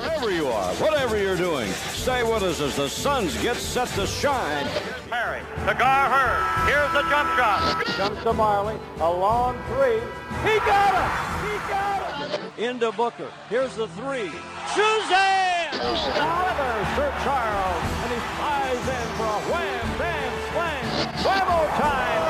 Wherever you are, whatever you're doing, stay with us as the Suns get set to shine. Perry to Gar Heard. Here's the jump shot. Comes to Majerle, a long three. He got it! He got it! Into Booker. Here's the three. Shazam! Another Sir Charles, and he flies in for a wham, bam, slam. Bravo time!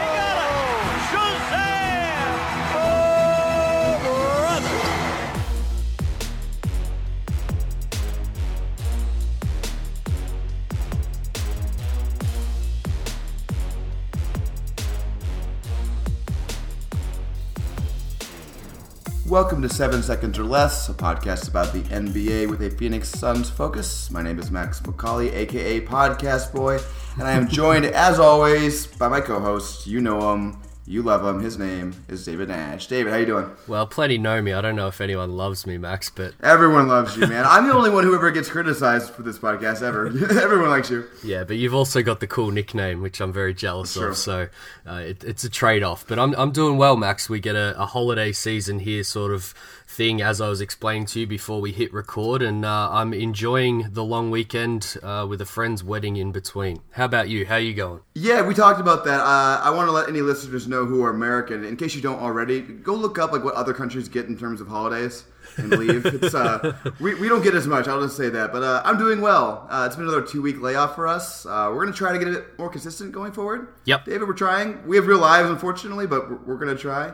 Welcome to Seven Seconds or Less, a podcast about the NBA with a Phoenix Suns focus. My name is Max McCauley, aka Podcast Boy, and I am joined, as always, by my co-host. You know him, you love him. His name is David Nash. David, how you doing? Well, plenty know me. I don't know if anyone loves me, Max, but Everyone loves you, man. I'm the only one who ever gets criticized for this podcast ever. Everyone likes you. yeah, but you've also got the cool nickname, which I'm very jealous of. So uh, it, it's a trade off. But I'm, I'm doing well, Max. We get a, a holiday season here, sort of thing, as I was explaining to you before we hit record, and uh, I'm enjoying the long weekend uh, with a friend's wedding in between. How about you? How are you going? Yeah, we talked about that. Uh, I want to let any listeners know who are American. In case you don't already, go look up like what other countries get in terms of holidays and leave. It's uh, we, we don't get as much. I'll just say that. But uh, I'm doing well. Uh, it's been another two week layoff for us. Uh, we're gonna try to get a bit more consistent going forward. Yep. David, we're trying. We have real lives, unfortunately, but we're, we're gonna try.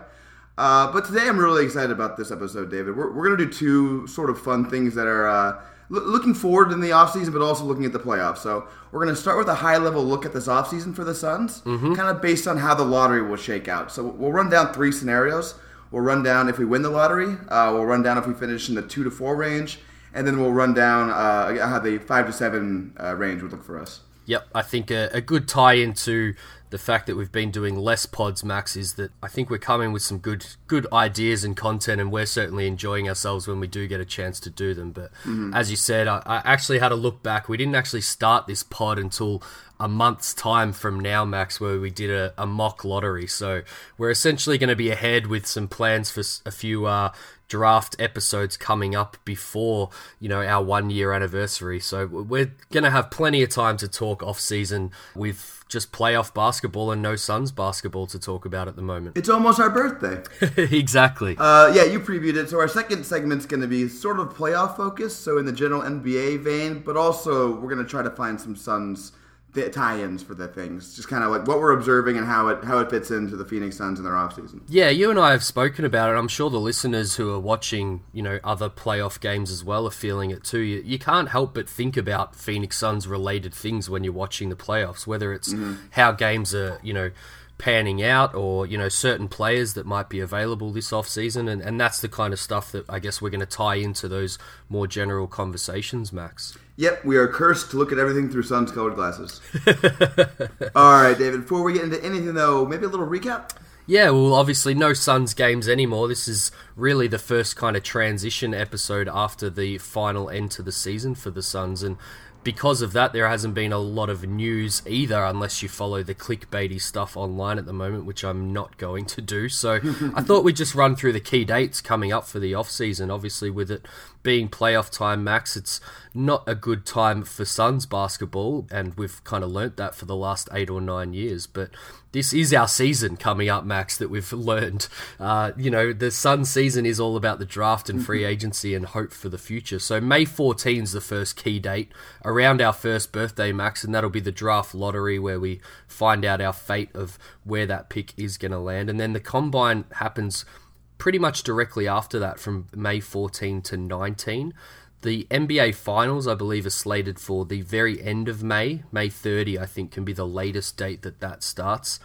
Uh, but today I'm really excited about this episode, David. We're, we're going to do two sort of fun things that are uh, loo- looking forward in the offseason, but also looking at the playoffs. So we're going to start with a high level look at this offseason for the Suns, kind of based on how the lottery will shake out. So we'll run down three scenarios. We'll run down if we win the lottery, uh, we'll run down if we finish in the two to four range, and then we'll run down uh, how the five to seven uh, range would look for us. Yep, I think a, a good tie into the fact that we've been doing less pods, Max, is that I think we're coming with some good good ideas and content, and we're certainly enjoying ourselves when we do get a chance to do them. But mm-hmm. as you said, I, I actually had a look back. We didn't actually start this pod until a month's time from now, Max, where we did a, a mock lottery. So we're essentially going to be ahead with some plans for a few uh, draft episodes coming up before you know our one year anniversary. So we're going to have plenty of time to talk off season with just playoff basketball and no Suns basketball to talk about at the moment. It's almost our birthday. exactly. Uh, yeah, you previewed it. So our second segment's going to be sort of playoff focused, so in the general NBA vein, but also we're going to try to find some Suns th- tie-ins for the things, just kind of like what we're observing and how it how it fits into the Phoenix Suns in their offseason. Yeah, you and I have spoken about it. I'm sure the listeners who are watching, you know, other playoff games as well are feeling it too. You, you can't help but think about Phoenix Suns related things when you're watching the playoffs, whether it's mm-hmm. how games are, you know, panning out or, you know, certain players that might be available this offseason. And, and that's the kind of stuff that I guess we're going to tie into those more general conversations, Max. Yep, we are cursed to look at everything through Suns-colored glasses. All right, David. Before we get into anything, though, maybe a little recap. Yeah, well, obviously, no Suns games anymore. This is really the first kind of transition episode after the final end to the season for the Suns. And because of that, there hasn't been a lot of news either, unless you follow the clickbaity stuff online at the moment, which I'm not going to do. So I thought we'd just run through the key dates coming up for the off season. Obviously, with it being playoff time, Max, it's not a good time for Suns basketball, and we've kind of learnt that for the last eight or nine years. But this is our season coming up, Max, that we've learned. Uh, you know, the Suns season is all about the draft and free agency and hope for the future. So May 14 is the first key date around our first birthday, Max, and that'll be the draft lottery where we find out our fate of where that pick is going to land. And then the combine happens pretty much directly after that from May 14 to 19. The NBA Finals, I believe, are slated for the very end of May. May 30, I think, can be the latest date that that starts.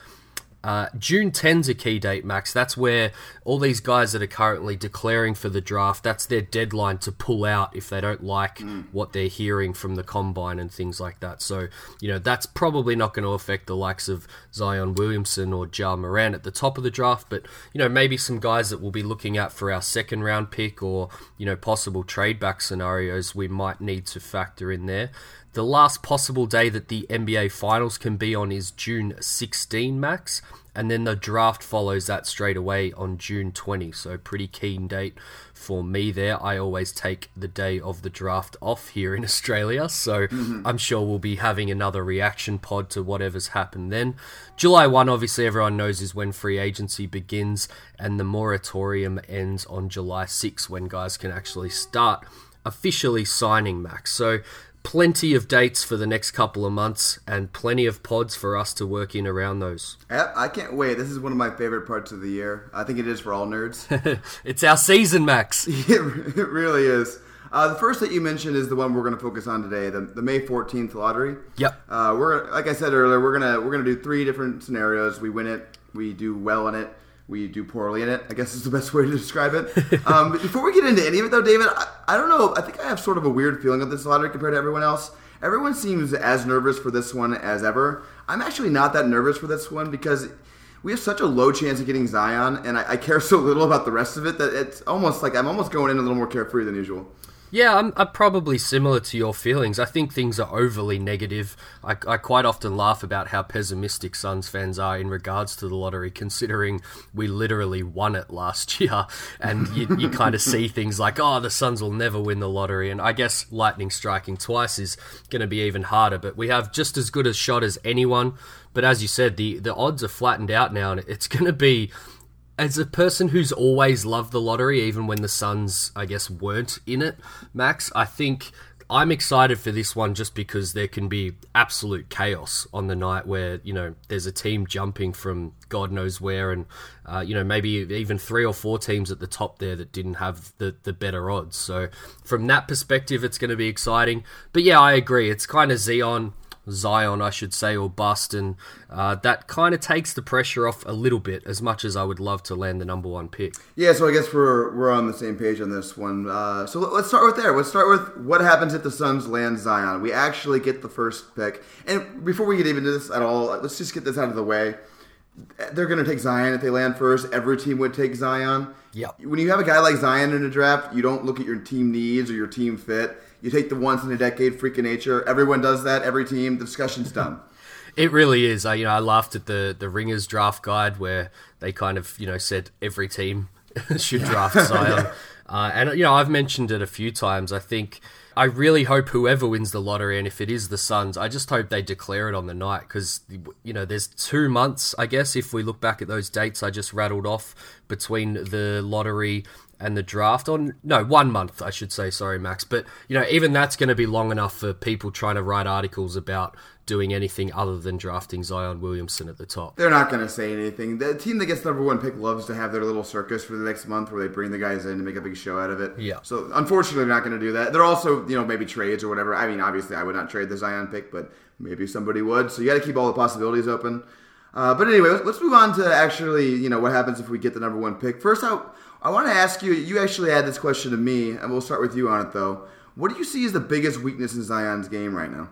Uh, June 10's a key date, Max. That's where all these guys that are currently declaring for the draft, that's their deadline to pull out if they don't like what they're hearing from the combine and things like that. So, you know, that's probably not going to affect the likes of Zion Williamson or Ja Morant at the top of the draft, but, you know, maybe some guys that we'll be looking at for our second round pick or, you know, possible trade back scenarios we might need to factor in there. The last possible day that the NBA Finals can be on is June 16, Max, and then the draft follows that straight away on June 20. So, pretty keen date for me there. I always take the day of the draft off here in Australia, so mm-hmm. I'm sure we'll be having another reaction pod to whatever's happened then. July 1, obviously, everyone knows is when free agency begins, and the moratorium ends on July 6 when guys can actually start officially signing Max. So, plenty of dates for the next couple of months and plenty of pods for us to work in around those. Yep, I can't wait. This is one of my favorite parts of the year. I think it is for all nerds. it's our season, Max. it really is. Uh, the first that you mentioned is the one we're going to focus on today, the, the May 14th lottery. Yep. Uh, we're like I said earlier, we're gonna we're gonna do three different scenarios. We win it, we do well in it, we do poorly in it. I guess is the best way to describe it. um, before we get into any of it, though, David, I, I, don't know. I think I have sort of a weird feeling of this lottery compared to everyone else. Everyone seems as nervous for this one as ever. I'm actually not that nervous for this one because we have such a low chance of getting Zion, and I, I care so little about the rest of it that it's almost like I'm almost going in a little more carefree than usual. Yeah, I'm, I'm, probably similar to your feelings. I think things are overly negative. I, I, quite often laugh about how pessimistic Suns fans are in regards to the lottery, considering we literally won it last year. And you, you kind of see things like, oh, the Suns will never win the lottery. And I guess lightning striking twice is going to be even harder. But we have just as good a shot as anyone. But as you said, the, the odds are flattened out now, and it's going to be as a person who's always loved the lottery, even when the Suns, I guess, weren't in it, Max, I think I'm excited for this one just because there can be absolute chaos on the night where, you know, there's a team jumping from God knows where and, uh, you know, maybe even three or four teams at the top there that didn't have the, the better odds. So from that perspective, it's going to be exciting. But yeah, I agree. It's kind of Zion Zion, I should say, or bust, and uh, that kind of takes the pressure off a little bit. As much as I would love to land the number one pick. Yeah, so I guess we're we're on the same page on this one. Uh, so let's start with there. Let's start with what happens if the Suns land Zion. We actually get the first pick, and before we get even into this at all, let's just get this out of the way. They're going to take Zion if they land first. Every team would take Zion. Yeah. When you have a guy like Zion in a draft, you don't look at your team needs or your team fit you take the once in a decade freak of nature. Everyone does that. Every team. The discussion's done. It really is. I, you know, I laughed at the the Ringers draft guide where they kind of you know said every team should draft Zion, yeah. uh, and you know I've mentioned it a few times. I think I really hope whoever wins the lottery, and if it is the Suns, I just hope they declare it on the night because you know there's two months, I guess, if we look back at those dates I just rattled off between the lottery and the draft on no one month I should say sorry Max but you know even that's going to be long enough for people trying to write articles about doing anything other than drafting Zion Williamson at the top. They're not going to say anything. The team that gets the number one pick loves to have their little circus for the next month where they bring the guys in to make a big show out of it. Yeah. So unfortunately, they're not going to do that. They're also, you know, maybe trades or whatever. I mean, obviously, I would not trade the Zion pick, but maybe somebody would. So you got to keep all the possibilities open. Uh, but anyway, let's move on to actually, you know, what happens if we get the number one pick. First, I, I want to ask you. You actually had this question to me, and we'll start with you on it though. What do you see as the biggest weakness in Zion's game right now?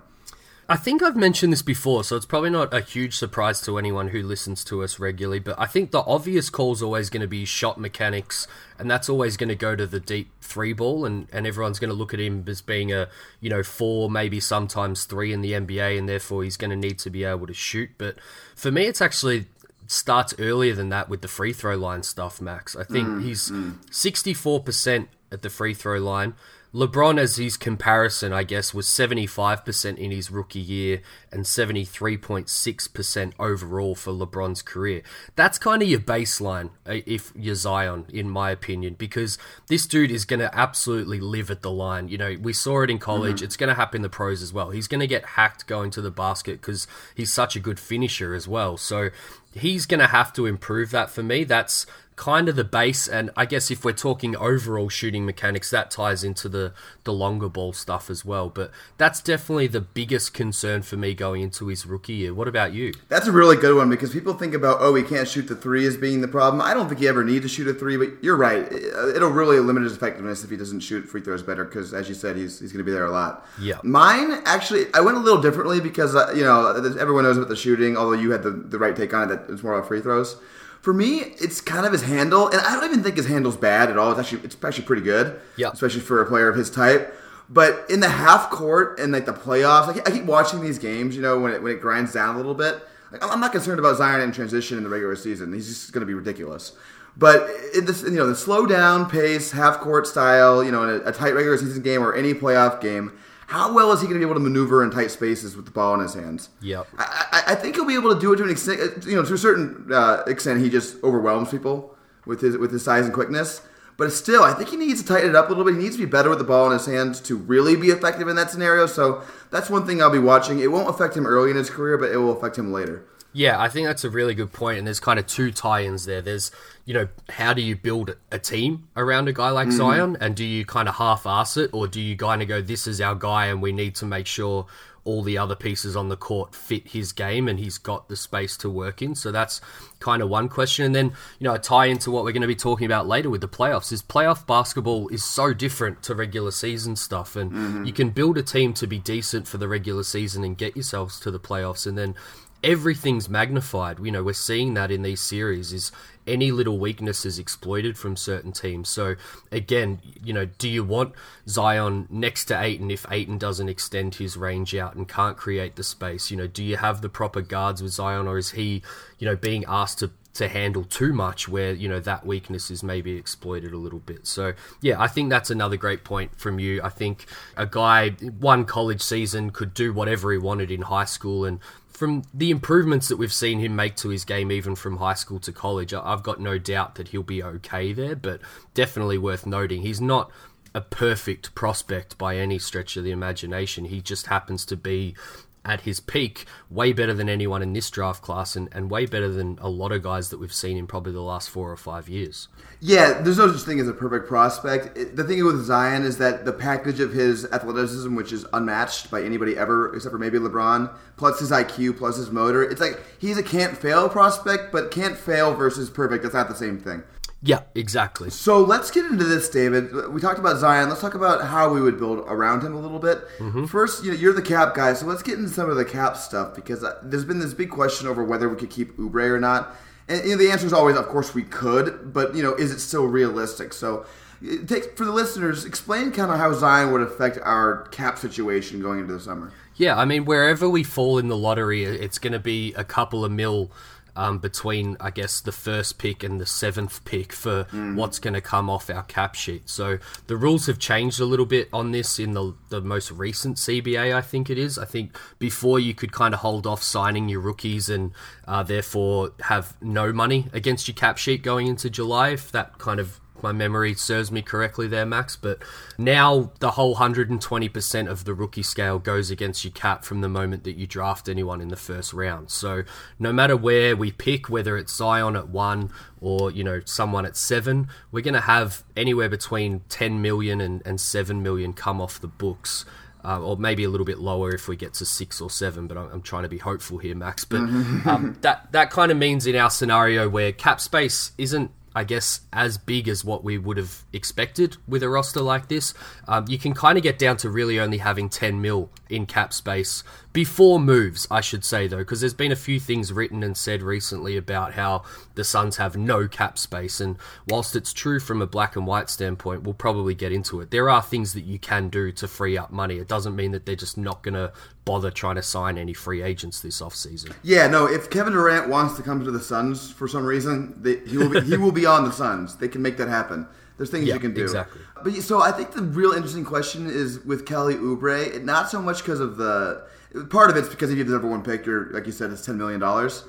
I think I've mentioned this before, so it's probably not a huge surprise to anyone who listens to us regularly. But I think the obvious call is always going to be shot mechanics, and that's always going to go to the deep three ball, and, and everyone's going to look at him as being a you know four, maybe sometimes three in the NBA, and therefore he's going to need to be able to shoot. But for me, it's actually starts earlier than that with the free throw line stuff, Max. I think mm, he's sixty four percent at the free throw line. LeBron, as his comparison, I guess, was 75% in his rookie year and 73.6% overall for LeBron's career. That's kind of your baseline uh, if you're Zion, in my opinion, because this dude is going to absolutely live at the line. You know, we saw it in college. Mm-hmm. It's going to happen in the pros as well. He's going to get hacked going to the basket because he's such a good finisher as well. So he's going to have to improve that for me. That's kind of the base and I guess if we're talking overall shooting mechanics that ties into the the longer ball stuff as well. But that's definitely the biggest concern for me going into his rookie year. What about you? That's a really good one because people think about oh he can't shoot the three as being the problem. I don't think he ever need to shoot a three but you're right. It'll really limit his effectiveness if he doesn't shoot free throws better because as you said he's, he's going to be there a lot. Yeah. Mine actually I went a little differently because uh, you know everyone knows about the shooting although you had the, the right take on it that it's more about free throws for me, it's kind of his handle, and I don't even think his handle's bad at all. It's actually it's actually pretty good. Yeah. Especially for a player of his type. But in the half court and like the playoffs, like I keep watching these games. You know, when it when it grinds down a little bit, like, I'm not concerned about Zion in transition in the regular season. He's just going to be ridiculous. But in this, you know, the slow down pace, half court style, you know, in a, a tight regular season game or any playoff game, how well is he going to be able to maneuver in tight spaces with the ball in his hands? Yep. I, I, think he'll be able to do it to an extent. You know, to a certain uh, extent, he just overwhelms people with his with his size and quickness. But still, I think he needs to tighten it up a little bit. He needs to be better with the ball in his hands to really be effective in that scenario. So that's one thing I'll be watching. It won't affect him early in his career, but it will affect him later. Yeah, I think that's a really good point, and there's kind of two tie-ins there. There's, you know, how do you build a team around a guy like mm-hmm. Zion, and do you kind of half-ass it, or do you kind of go, "This is our guy, and we need to make sure all the other pieces on the court fit his game, and he's got the space to work in." So that's kind of one question, and then you know, a tie into what we're going to be talking about later with the playoffs is playoff basketball is so different to regular season stuff, and mm-hmm. you can build a team to be decent for the regular season and get yourselves to the playoffs, and then everything's magnified. You know, we're seeing that in these series is any little weakness is exploited from certain teams. So again, you know, do you want Zion next to Ayton if Ayton doesn't extend his range out and can't create the space? You know, do you have the proper guards with Zion or is he, you know, being asked to to handle too much where you know that weakness is maybe exploited a little bit so yeah i think that's another great point from you i think a guy one college season could do whatever he wanted in high school and from the improvements that we've seen him make to his game even from high school to college i've got no doubt that he'll be okay there but definitely worth noting. He's not a perfect prospect by any stretch of the imagination. He just happens to be at his peak, way better than anyone in this draft class, and, and way better than a lot of guys that we've seen in probably the last four or five years. Yeah, there's no such thing as a perfect prospect. The thing with Zion is that the package of his athleticism, which is unmatched by anybody ever, except for maybe LeBron, plus his IQ, plus his motor, it's like he's a can't fail prospect, but can't fail versus perfect, that's not the same thing. Yeah, exactly. So let's get into this, David. We talked about Zion. Let's talk about how we would build around him a little bit. First, you know, you're the cap guy, so let's get into some of the cap stuff because uh, there's been this big question over whether we could keep Oubre or not. And you know, the answer is always, of course, we could, but you know, is it still realistic? So, it takes for the listeners, explain kind of how Zion would affect our cap situation going into the summer. Yeah, I mean, wherever we fall in the lottery, it's going to be a couple of mil um, between, I guess, the first pick and the seventh pick for what's going to come off our cap sheet. So the rules have changed a little bit on this in the the most recent CBA, I think it is. I think before you could kind of hold off signing your rookies and uh, therefore have no money against your cap sheet going into July, if that kind of my memory serves me correctly there, Max. But now the whole 120% of the rookie scale goes against your cap from the moment that you draft anyone in the first round. So no matter where we pick, whether it's Zion at one or you know someone at seven, we're going to have anywhere between 10 million and, and 7 million come off the books. Uh, or maybe a little bit lower if we get to six or seven, but I'm, I'm trying to be hopeful here, Max. But um, that that kind of means in our scenario where cap space isn't I guess, as big as what we would have expected with a roster like this. Um, you can kind of get down to really only having 10 mil in cap space before moves, I should say, though, because there's been a few things written and said recently about how the Suns have no cap space. And whilst it's true from a black and white standpoint, we'll probably get into it. There are things that you can do to free up money. It doesn't mean that they're just not going to bother trying to sign any free agents this offseason. Yeah, no. If Kevin Durant wants to come to the Suns for some reason, they, he will be, he will be on the Suns. They can make that happen. There's things Yeah, you can do. exactly. But so I think the real interesting question is with Kelly Oubre. Not so much because of the part of it's because if you have the number one pick, you're like you said, it's ten million dollars.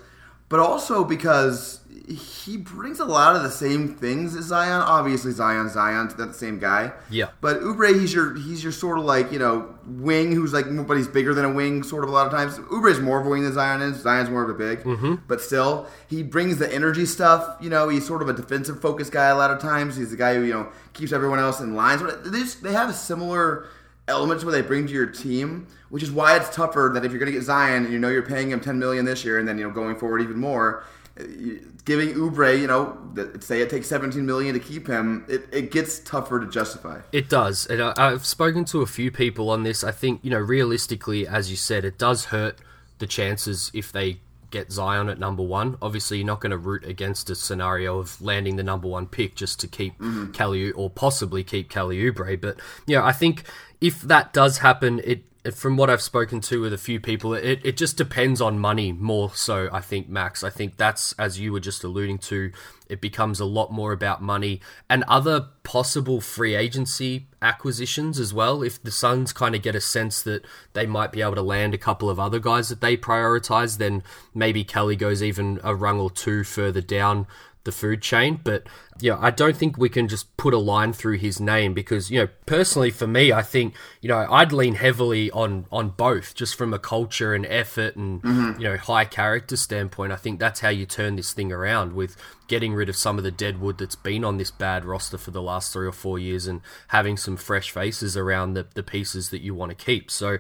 But also because he brings a lot of the same things as Zion. Obviously, Zion, Zion's not the same guy. Yeah. But Oubre, he's your he's your sort of like you know wing who's like but he's bigger than a wing sort of a lot of times. Oubre's more of a wing than Zion is. Zion's more of a big, mm-hmm. but still he brings the energy stuff. You know, he's sort of a defensive focused guy a lot of times. He's the guy who you know keeps everyone else in lines. But they just, they have a similar elements where they bring to your team, which is why it's tougher that if you're going to get Zion and you know you're paying him 10 million this year and then you know going forward even more, giving Oubre, you know, say it takes 17 million to keep him, it, it gets tougher to justify. It does. And I, I've spoken to a few people on this. I think, you know, realistically, as you said, it does hurt the chances if they get Zion at number one. Obviously, you're not going to root against a scenario of landing the number one pick just to keep mm-hmm. Kelly or possibly keep Kelly Oubre. But, you know, I think if that does happen, it from what I've spoken to with a few people, it, it just depends on money more so, I think, Max. I think that's, as you were just alluding to, it becomes a lot more about money and other possible free agency acquisitions as well. If the Suns kind of get a sense that they might be able to land a couple of other guys that they prioritize, then maybe Kelly goes even a rung or two further down the food chain. But yeah, I don't think we can just put a line through his name because you know personally for me, I think you know I'd lean heavily on on both just from a culture and effort and mm-hmm. you know high character standpoint. I think that's how you turn this thing around with getting rid of some of the dead wood that's been on this bad roster for the last three or four years and having some fresh faces around the, the pieces that you want to keep. So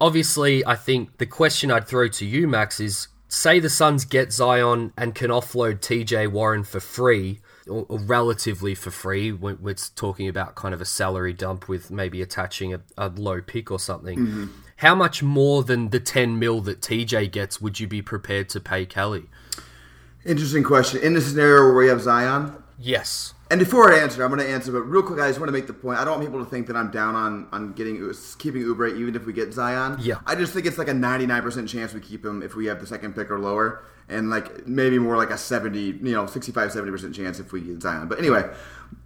obviously, I think the question I'd throw to you, Max, is say the Suns get Zion and can offload TJ Warren for free, or, or relatively for free, when we're talking about kind of a salary dump with maybe attaching a, a low pick or something. Mm-hmm. How much more than the 10 mil that TJ gets would you be prepared to pay Kelly? Interesting question. In the scenario where we have Zion? Yes. And before I answer, I'm going to answer, but real quick, I just want to make the point. I don't want people to think that I'm down on on getting keeping Oubre even if we get Zion. Yeah. I just think it's like a 99% chance we keep him if we have the second pick or lower, and like maybe more like a 70, you know, 65, 70% chance if we get Zion. But anyway,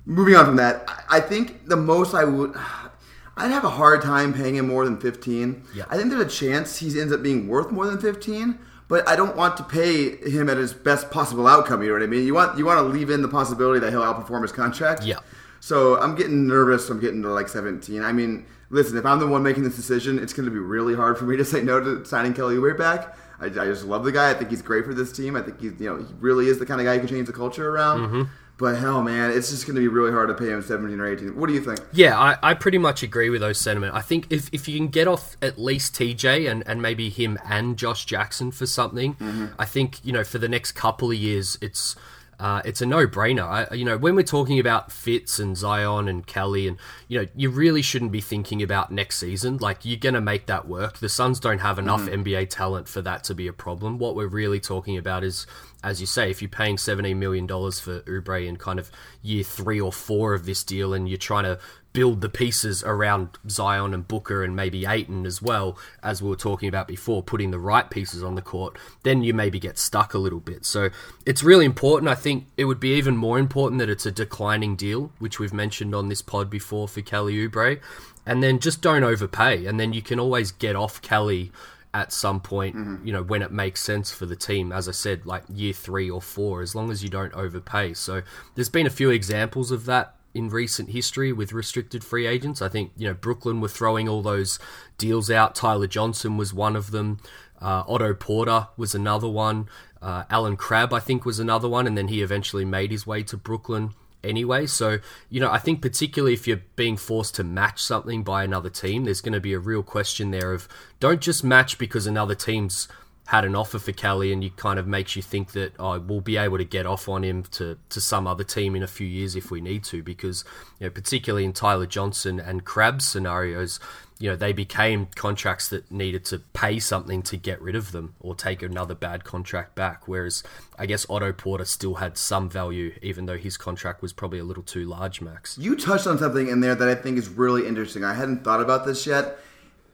moving on from that, I think the most I would. I'd have a hard time paying him more than 15. Yeah. I think there's a chance he ends up being worth more than 15 but I don't want to pay him at his best possible outcome. You know what I mean? You want you want to leave in the possibility that he'll outperform his contract. Yeah. So I'm getting nervous. I'm getting to like 17. I mean, listen, if I'm the one making this decision, it's going to be really hard for me to say no to signing Kelly Oubre back. I, I, just love the guy. I think he's great for this team. I think he's you know he really is the kind of guy who can change the culture around. Mm-hmm. But hell, man, it's just going to be really hard to pay him 17 or 18. What do you think? Yeah, I, I pretty much agree with those sentiment. I think if, if you can get off at least TJ and, and maybe him and Josh Jackson for something, mm-hmm. I think, you know, for the next couple of years, it's uh, it's a no-brainer. I, you know, when we're talking about Fitz and Zion and Kelly, and you know, you really shouldn't be thinking about next season. Like you're gonna make that work. The Suns don't have enough mm-hmm. NBA talent for that to be a problem. What we're really talking about is, as you say, if you're paying 17 million dollars for Oubre in kind of year three or four of this deal, and you're trying to build the pieces around Zion and Booker and maybe Ayton as well, as we were talking about before, putting the right pieces on the court, then you maybe get stuck a little bit. So it's really important. I think it would be even more important that it's a declining deal, which we've mentioned on this pod before for Kelly Oubre. And then just don't overpay. And then you can always get off Kelly at some point, mm-hmm. you know, when it makes sense for the team. As I said, like year three or four, as long as you don't overpay. So there's been a few examples of that in recent history with restricted free agents. I think you know Brooklyn were throwing all those deals out. Tyler Johnson was one of them. Uh, Otto Porter was another one. Uh, Allen Crabbe, I think, was another one, and then he eventually made his way to Brooklyn anyway. So, you know, I think particularly if you're being forced to match something by another team, there's going to be a real question there of don't just match because another team's had an offer for Kelly, and it kind of makes you think that oh, we'll be able to get off on him to, to some other team in a few years if we need to, because you know, particularly in Tyler Johnson and Crabbe's scenarios, you know, they became contracts that needed to pay something to get rid of them or take another bad contract back. Whereas I guess Otto Porter still had some value, even though his contract was probably a little too large, Max. You touched on something in there that I think is really interesting. I hadn't thought about this yet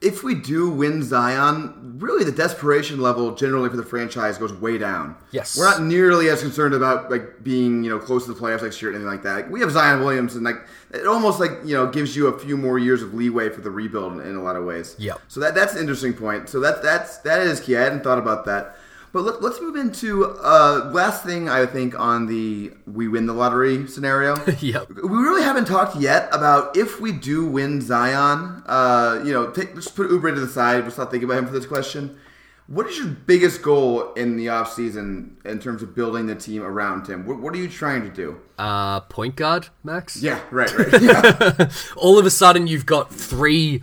if we do win Zion, really the desperation level generally for the franchise goes way down. Yes, we're not nearly as concerned about like being you know close to the playoffs next year or anything like that. Like, we have Zion Williams, and like it almost like you know gives you a few more years of leeway for the rebuild in, in a lot of ways. Yeah. So that that's an interesting point. So that that's that is key. I hadn't thought about that. But let, us move into uh, last thing I think on the we win the lottery scenario. yep. We really haven't talked yet about if we do win Zion. Uh, you know, take, let's put Oubre to the side. Let's not think about him for this question. What is your biggest goal in the offseason in terms of building the team around him? What, what are you trying to do? Uh, point guard, Max? Yeah, right, right. Yeah. All of a sudden, you've got three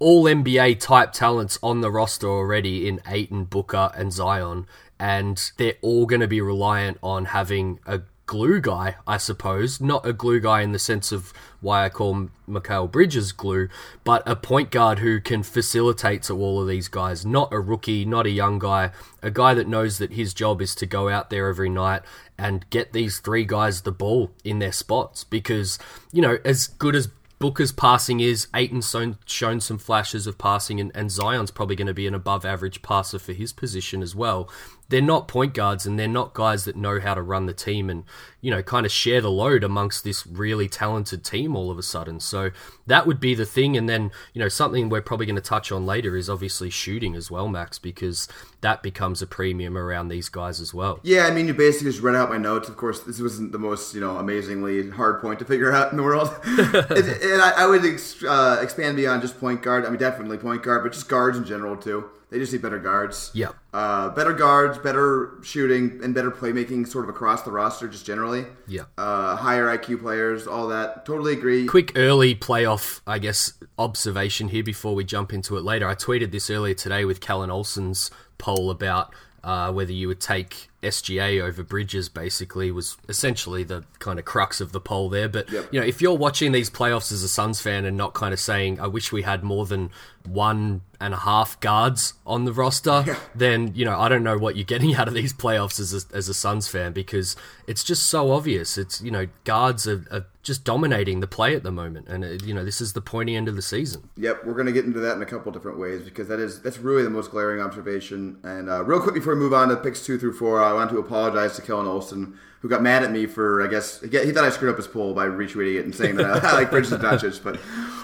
all NBA type talents on the roster already in Ayton, Booker, and Zion, and they're all going to be reliant on having a glue guy, I suppose. Not a glue guy in the sense of why I call Mikal Bridges glue, but a point guard who can facilitate to all of these guys. Not a rookie, not a young guy, a guy that knows that his job is to go out there every night and get these three guys the ball in their spots. Because, you know, as good as Booker's passing is. Ayton's shown, shown some flashes of passing, and, and Zion's probably going to be an above average passer for his position as well they're not point guards and they're not guys that know how to run the team and you know kind of share the load amongst this really talented team all of a sudden so that would be the thing and then you know something we're probably going to touch on later is obviously shooting as well max because that becomes a premium around these guys as well Yeah, I mean, you basically just read out my notes. Of course, this wasn't the most you know amazingly hard point to figure out in the world, and, and I, I would ex, uh, expand beyond just point guard. I mean, definitely point guard, but just guards in general too. They just need better guards. Yeah. Uh, better guards, better shooting, and better playmaking, sort of across the roster, just generally. Yeah. Uh, higher IQ players, all that. Totally agree. quick early playoff, I guess, observation here before we jump into it later. I tweeted this earlier today with Kellan Olson's poll about uh, whether you would take SGA over Bridges. Basically, was essentially the kind of crux of the poll there. But Yep. you know, if you're watching these playoffs as a Suns fan and not kind of saying, "I wish we had more than one and a half guards on the roster," then you know, I don't know what you're getting out of these playoffs as a, as a Suns fan because it's just so obvious. It's you know, guards are, are just dominating the play at the moment, and uh, you know, this is the pointy end of the season. Yep, we're going to get into that in a couple different ways because that is that's really the most glaring observation. And uh, real quick before we move on to picks two through four, I want to apologize to Kellan Olson who got mad at me for I guess he thought I screwed up his poll by retweeting it and saying that I, I like Bridges and Doncic, but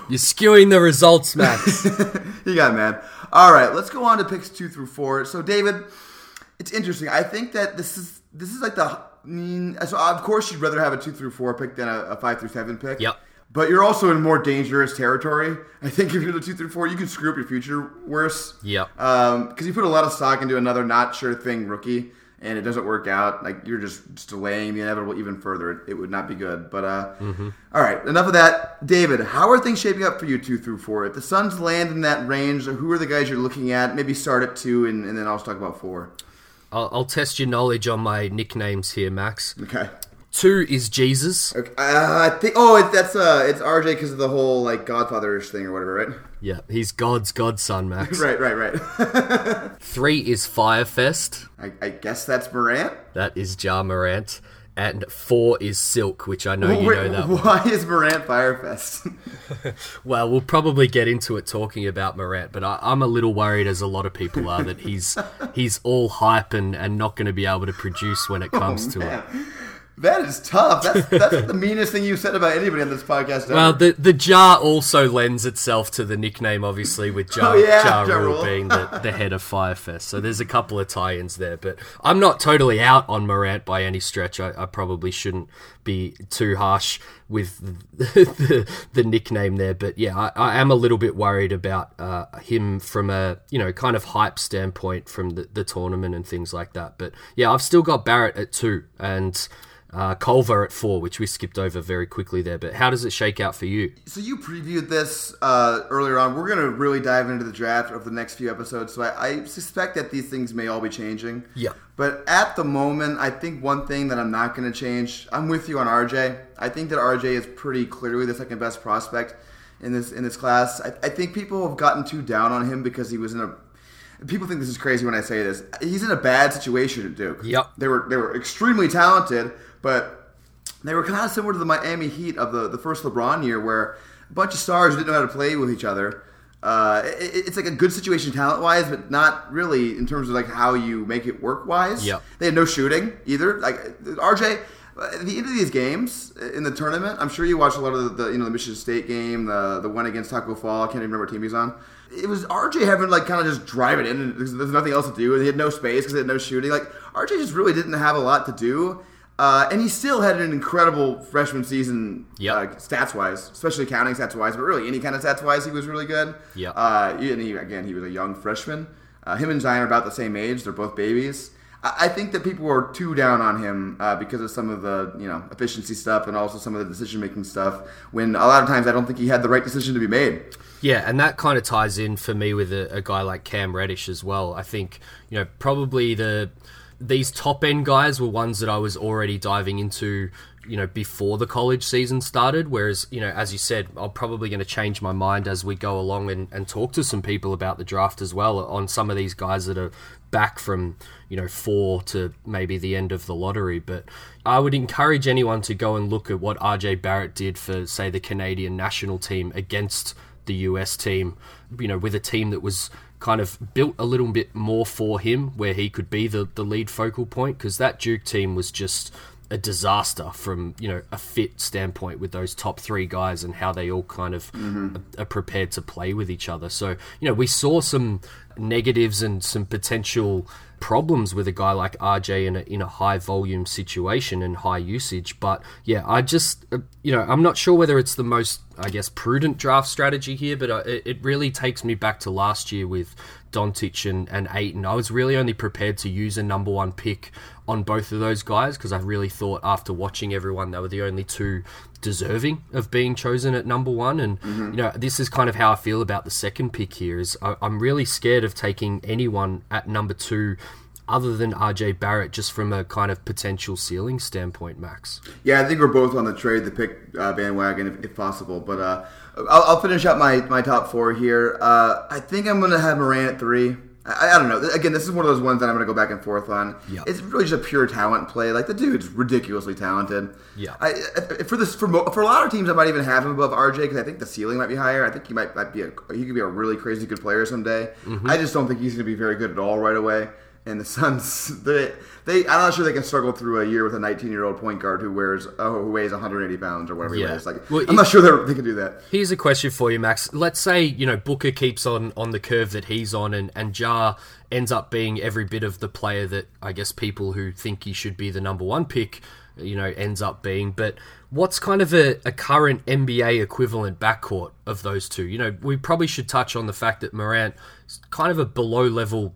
You're skewing the results, Max. he got mad. All right, let's go on to picks two through four. So David, it's interesting. I think that this is this is like the mean. so of course you'd rather have a two through four pick than a, a five through seven pick. Yep. But you're also in more dangerous territory. I think if you're the two through four, you can screw up your future worse. Yep. Um, because you put a lot of stock into another not sure thing rookie, and it doesn't work out. Like you're just, just delaying the inevitable even further. It, it would not be good. But uh, all right, enough of that. David, how are things shaping up for you two through four? If the Suns land in that range, who are the guys you're looking at? Maybe start at two, and, and then I'll talk about four. I'll, I'll test your knowledge on my nicknames here, Max. Okay. Two is Jesus. Okay. Uh, I think. Oh, it, that's uh, it's RJ because of the whole like Godfather-ish thing or whatever, right? Yeah, he's God's godson, Max. Right, right, right. Three is Fyre Fest. I, I guess that's Morant. That is Jar Morant. And four is Silk, which I know you Wait, know that one. why is Morant Fyre Fest? Well, we'll probably get into it talking about Morant, but I, I'm a little worried, as a lot of people are, that he's he's all hype and, and not going to be able to produce when it comes to it. That is tough. That's that's the meanest thing you've said about anybody on this podcast. Ever. Well, the the jar also lends itself to the nickname, obviously, with Jar, Oh, yeah, jar Ja Rule being the, the head of Fyre Fest. So there's a couple of tie-ins there, but I'm not totally out on Morant by any stretch. I, I probably shouldn't be too harsh with the, the nickname there, but yeah, I, I am a little bit worried about uh, him from a you know kind of hype standpoint from the, the tournament and things like that. But yeah, I've still got Barrett at two and. Uh, Culver at four, which we skipped over very quickly there. But how does it shake out for you? so you previewed this uh, earlier on. We're gonna really dive into the draft over the next few episodes. So I, I suspect that these things may all be changing. Yeah. But at the moment, I think one thing that I'm not going to change. I'm with you on RJ. I think that RJ is pretty clearly the second best prospect in this in this class. I, I think people have gotten too down on him because he was in a. People think this is crazy when I say this. He's in a bad situation at Duke. Yep. They were they were extremely talented, but they were kind of similar to the Miami Heat of the, the first LeBron year, where a bunch of stars didn't know how to play with each other. Uh, it, it's like a good situation talent wise, but not really in terms of like how you make it work wise. Yep. They had no shooting either. Like RJ, at the end of these games in the tournament, I'm sure you watched a lot of the, the you know the Michigan State game, the the one against Tacko Fall. I can't even remember what team he's on. It was RJ having like kind of just drive it in. And there's, there's nothing else to do. And he had no space because he had no shooting. Like RJ just really didn't have a lot to do. Uh, and he still had an incredible freshman season, Yep. uh, stats wise, especially counting stats wise, but really any kind of stats wise, he was really good. Yep. Uh, and he, again, he was a young freshman. Uh, him and Zion are about the same age. They're both babies. I, I think that people were too down on him uh, because of some of the you know efficiency stuff and also some of the decision making stuff. When a lot of times I don't think he had the right decision to be made. Yeah, and that kind of ties in for me with a, a guy like Cam Reddish as well. I think you know probably the these top end guys were ones that I was already diving into. you know, before the college season started. Whereas, you know, as you said, I'm probably going to change my mind as we go along and, and talk to some people about the draft as well on some of these guys that are back from, you know, four to maybe the end of the lottery. But I would encourage anyone to go and look at what RJ Barrett did for, say, the Canadian national team against the US team, you know, with a team that was kind of built a little bit more for him where he could be the, the lead focal point because that Duke team was just a disaster from you know a fit standpoint with those top three guys and how they all kind of mm-hmm. are, are prepared to play with each other. So you know we saw some negatives and some potential problems with a guy like RJ in a, in a high volume situation and high usage. But yeah, I just, uh, you know, I'm not sure whether it's the most, I guess, prudent draft strategy here, but uh, it, it really takes me back to last year with Doncic and, and Ayton. I was really only prepared to use a number one pick on both of those guys because I really thought after watching everyone, they were the only two deserving of being chosen at number one. And mm-hmm. you know, this is kind of how I feel about the second pick here. Is I, I'm really scared of taking anyone at number two other than RJ Barrett, just from a kind of potential ceiling standpoint, Max? Yeah, I think we're both on the trade the pick uh, bandwagon if, if, possible. But uh, I'll, I'll, finish up my, my top four here. Uh, I think I'm going to have Morant at three. I, I, don't know. Again, this is one of those ones that I'm going to go back and forth on. Yep. It's really just a pure talent play. Like the dude's ridiculously talented. Yeah. I, for this for for a lot of teams, I might even have him above RJ because I think the ceiling might be higher. I think he might, might be a he could be a really crazy good player someday. Mm-hmm. I just don't think he's going to be very good at all right away and the Suns, they, they, I'm not sure they can struggle through a year with a 19 year old point guard who wears, oh, who weighs 180 pounds or whatever yeah. he weighs. Like, well, I'm not sure they can do that. Here's a question for you, Max. Let's say you know Booker keeps on on the curve that he's on, and and Ja ends up being every bit of the player that I guess people who think he should be the number one pick, you know, ends up being. But what's kind of a, a current NBA equivalent backcourt of those two? You know, we probably should touch on the fact that Morant is kind of a below level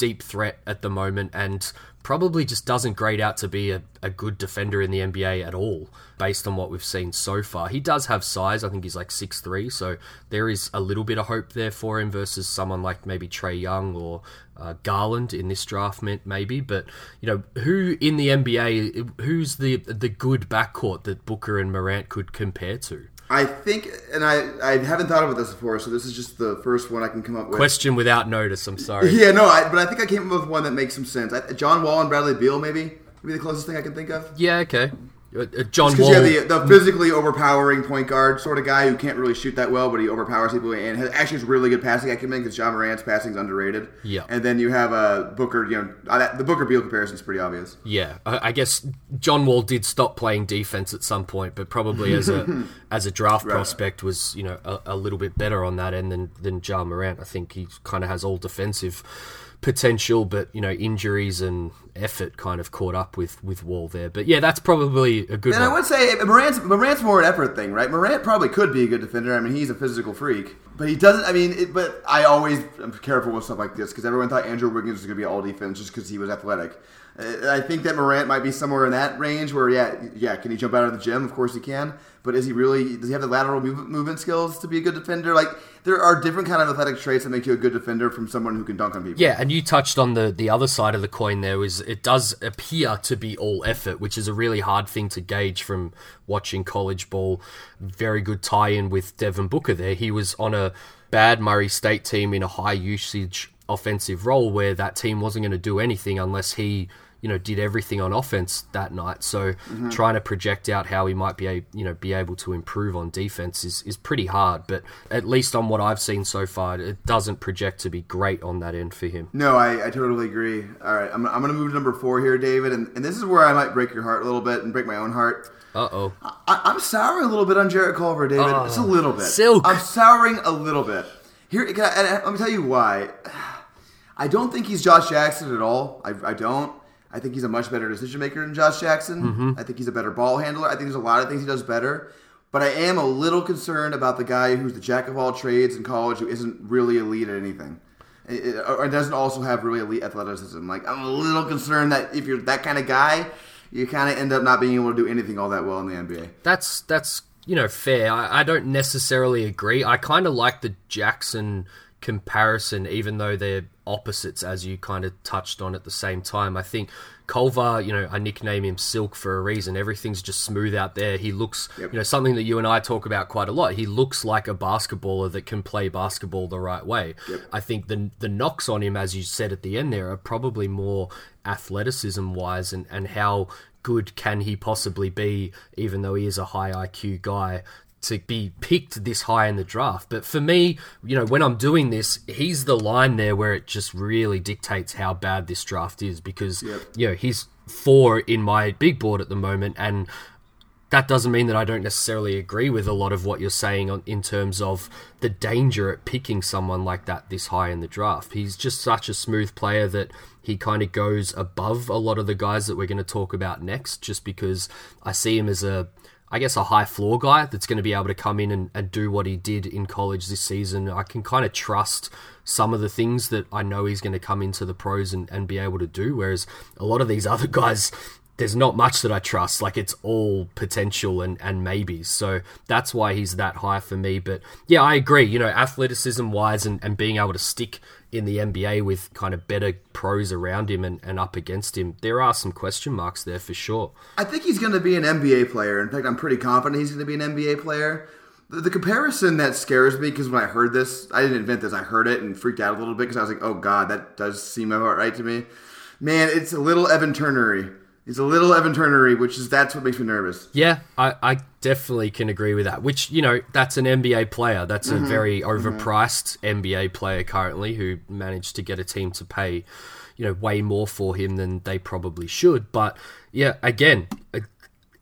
deep threat at the moment and probably just doesn't grade out to be a, a good defender in the NBA at all, based on what we've seen so far. He does have size, I think he's like six three, so there is a little bit of hope there for him versus someone like maybe Trae Young or uh, Garland in this draft, maybe. But, you know, who in the NBA, who's the, the good backcourt that Booker and Morant could compare to? I think, and I, I haven't thought about this before, so this is just the first one I can come up with. Question without notice. I'm sorry. yeah, no, I, but I think I came up with one that makes some sense. I, John Wall and Bradley Beal, maybe, maybe the closest thing I can think of. Yeah, okay. Uh, uh, John Wall. Yeah, the, the physically overpowering point guard sort of guy who can't really shoot that well, but he overpowers people and has, actually has really good passing acumen because John Morant's passing is underrated. Yeah. And then you have a uh, Booker. You know, uh, the Booker Beal comparison is pretty obvious. Yeah, I guess John Wall did stop playing defense at some point, but probably as a as a draft right. prospect was you know a, a, little bit better on that end than than Ja Morant. I think he kind of has all defensive potential, but you know injuries and effort kind of caught up with with Wall there. But yeah, that's probably a good. And one. I would say eh, Morant's Morant's more an effort thing, right? Morant probably could be a good defender. I mean, he's a physical freak, but he doesn't. I mean, it, but I always am careful with stuff like this because everyone thought Andrew Wiggins was going to be all defense just because he was athletic. Uh, I think that Morant might be somewhere in that range where, yeah, yeah, can he jump out of the gym? Of course he can. But is he really? Does he have the lateral movement skills to be a good defender? Like there are different kind of athletic traits that make you a good defender from someone who can dunk on people. Yeah, and you touched on the the other side of the coin. There is it does appear to be all effort, which is a really hard thing to gauge from watching college ball. Very good tie-in with Devin Booker. There, he was on a bad Murray State team in a high usage offensive role where that team wasn't going to do anything unless he you know did everything on offense that night. So mm-hmm. trying to project out how he might be a, you know be able to improve on defense is is pretty hard. But at least on what I've seen so far, it doesn't project to be great on that end for him. No, I, I totally agree. All right, I'm, I'm going to move to number four here, David, and, and this is where I might break your heart a little bit and break my own heart. Uh oh. I'm souring a little bit on Jarrett Culver, David. Just a little bit. Silk. I'm souring a little bit. Here, I, let me tell you why. I don't think he's Josh Jackson at all. I, I don't. I think he's a much better decision maker than Josh Jackson. Mm-hmm. I think he's a better ball handler. I think there's a lot of things he does better. But I am a little concerned about the guy who's the jack of all trades in college who isn't really elite at anything. Or doesn't also have really elite athleticism. Like, I'm a little concerned that if you're that kind of guy, you kind of end up not being able to do anything all that well in the NBA. That's, that's you know, fair. I, I don't necessarily agree. I kind of like the Jackson comparison, even though they're opposites, as you kind of touched on at the same time. I think Culver, you know, I nickname him Silk for a reason. Everything's just smooth out there. He looks, Yep. you know, something that you and I talk about quite a lot. He looks like a basketballer that can play basketball the right way. Yep. I think the the knocks on him, as you said at the end there, are probably more athleticism wise and, and how good can he possibly be, even though he is a high IQ guy. To be picked this high in the draft. But for me, you know, when I'm doing this, he's the line there where it just really dictates how bad this draft is because, Yep. you know, he's four in my big board at the moment. And that doesn't mean that I don't necessarily agree with a lot of what you're saying on, in terms of the danger at picking someone like that this high in the draft. He's just such a smooth player that he kind of goes above a lot of the guys that we're going to talk about next, just because I see him as a, I guess, a high floor guy that's going to be able to come in and, and do what he did in college this season. I can kind of trust some of the things that I know he's going to come into the pros and, and be able to do, whereas a lot of these other guys there's not much that I trust. Like it's all potential and, and maybes. So that's why he's that high for me. But yeah, I agree. You know, athleticism wise and, and being able to stick in the NBA with kind of better pros around him and, and up against him, there are some question marks there for sure. I think he's going to be an NBA player. In fact, I'm pretty confident he's going to be an NBA player. The, the comparison that scares me because when I heard this, I didn't invent this. I heard it and freaked out a little bit because I was like, "Oh God, that does seem about right to me." Man, it's a little Evan Turnery. He's a little Evan Turnery, which is that's what makes me nervous. Yeah, I, I definitely can agree with that. Which, you know, that's an NBA player. That's Mm-hmm. a very overpriced NBA player currently who managed to get a team to pay, you know, way more for him than they probably should. But yeah, again, a-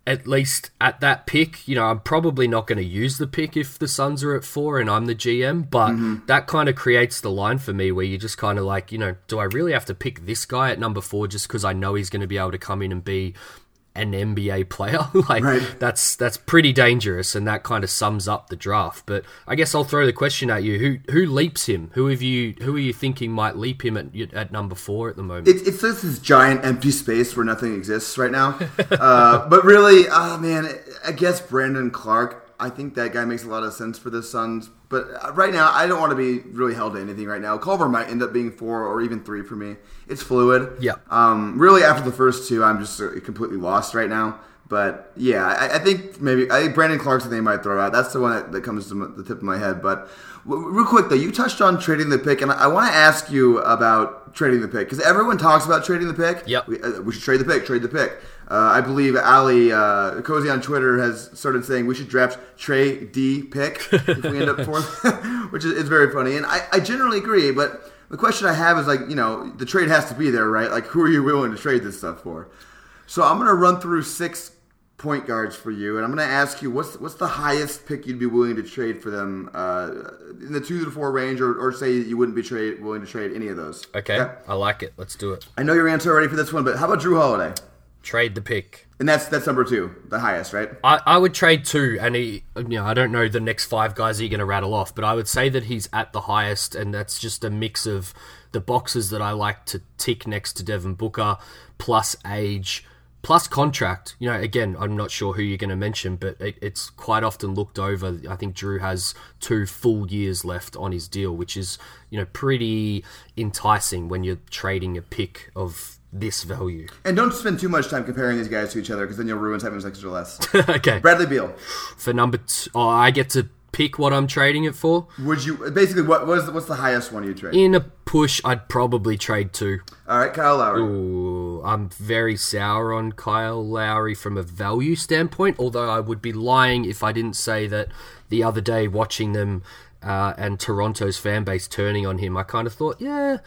at least at that pick, you know, I'm probably not going to use the pick if the Suns are at four and I'm the GM, but Mm-hmm. that kind of creates the line for me where you just kind of like, you know, do I really have to pick this guy at number four just because I know he's going to be able to come in and be an NBA player? like Right. that's that's pretty dangerous, and that kind of sums up the draft. But I guess I'll throw the question at you: who who leaps him? Who have you who are you thinking might leap him at at number four at the moment? It, it's just this giant empty space where nothing exists right now. uh, but really, oh man, I guess Brandon Clarke. I think that guy makes a lot of sense for the Suns. But uh, right now, I don't want to be really held to anything right now. Culver might end up being four or even three for me. It's fluid. Yeah. Um, really, after the first two, I'm just uh, completely lost right now. But yeah, I, I think maybe I think Brandon Clarke's the name I might throw out. That's the one that, that comes to the tip of my head. But w- real quick though, you touched on trading the pick, and I, I want to ask you about trading the pick because everyone talks about trading the pick. Yep. we, uh, we should trade the pick. Trade the pick. Uh, I believe Ali uh, Cozy on Twitter has started saying we should draft Trey D pick if we end up fourth, which is, is very funny. And I, I generally agree, but the question I have is like, you know, the trade has to be there, right? Like, who are you willing to trade this stuff for? So I'm going to run through six point guards for you, and I'm going to ask you what's what's the highest pick you'd be willing to trade for them uh, in the two to four range, or, or say you wouldn't be trade willing to trade any of those. okay, I like it. Let's do it. I know your answer already for this one, but how about Jrue Holiday? Trade the pick. And that's that's number two, the highest, right? I, I would trade two, and he, you know, I don't know the next five guys you're going to rattle off, but I would say that he's at the highest, and that's just a mix of the boxes that I like to tick next to Devin Booker, plus age, plus contract. You know, again, I'm not sure who you're going to mention, but it, it's quite often looked over. I think Jrue has two full years left on his deal, which is, you know, pretty enticing when you're trading a pick of this value. And don't spend too much time comparing these guys to each other because then you'll ruin seven seconds or less. okay. Bradley Beal, For number two, oh, I get to pick what I'm trading it for. would you basically what was what's the highest one you trade? In a push, I'd probably trade two. All right, Kyle Lowry. Ooh, I'm very sour on Kyle Lowry from a value standpoint, although I would be lying if I didn't say that the other day watching them uh, and Toronto's fan base turning on him, I kind of thought, yeah,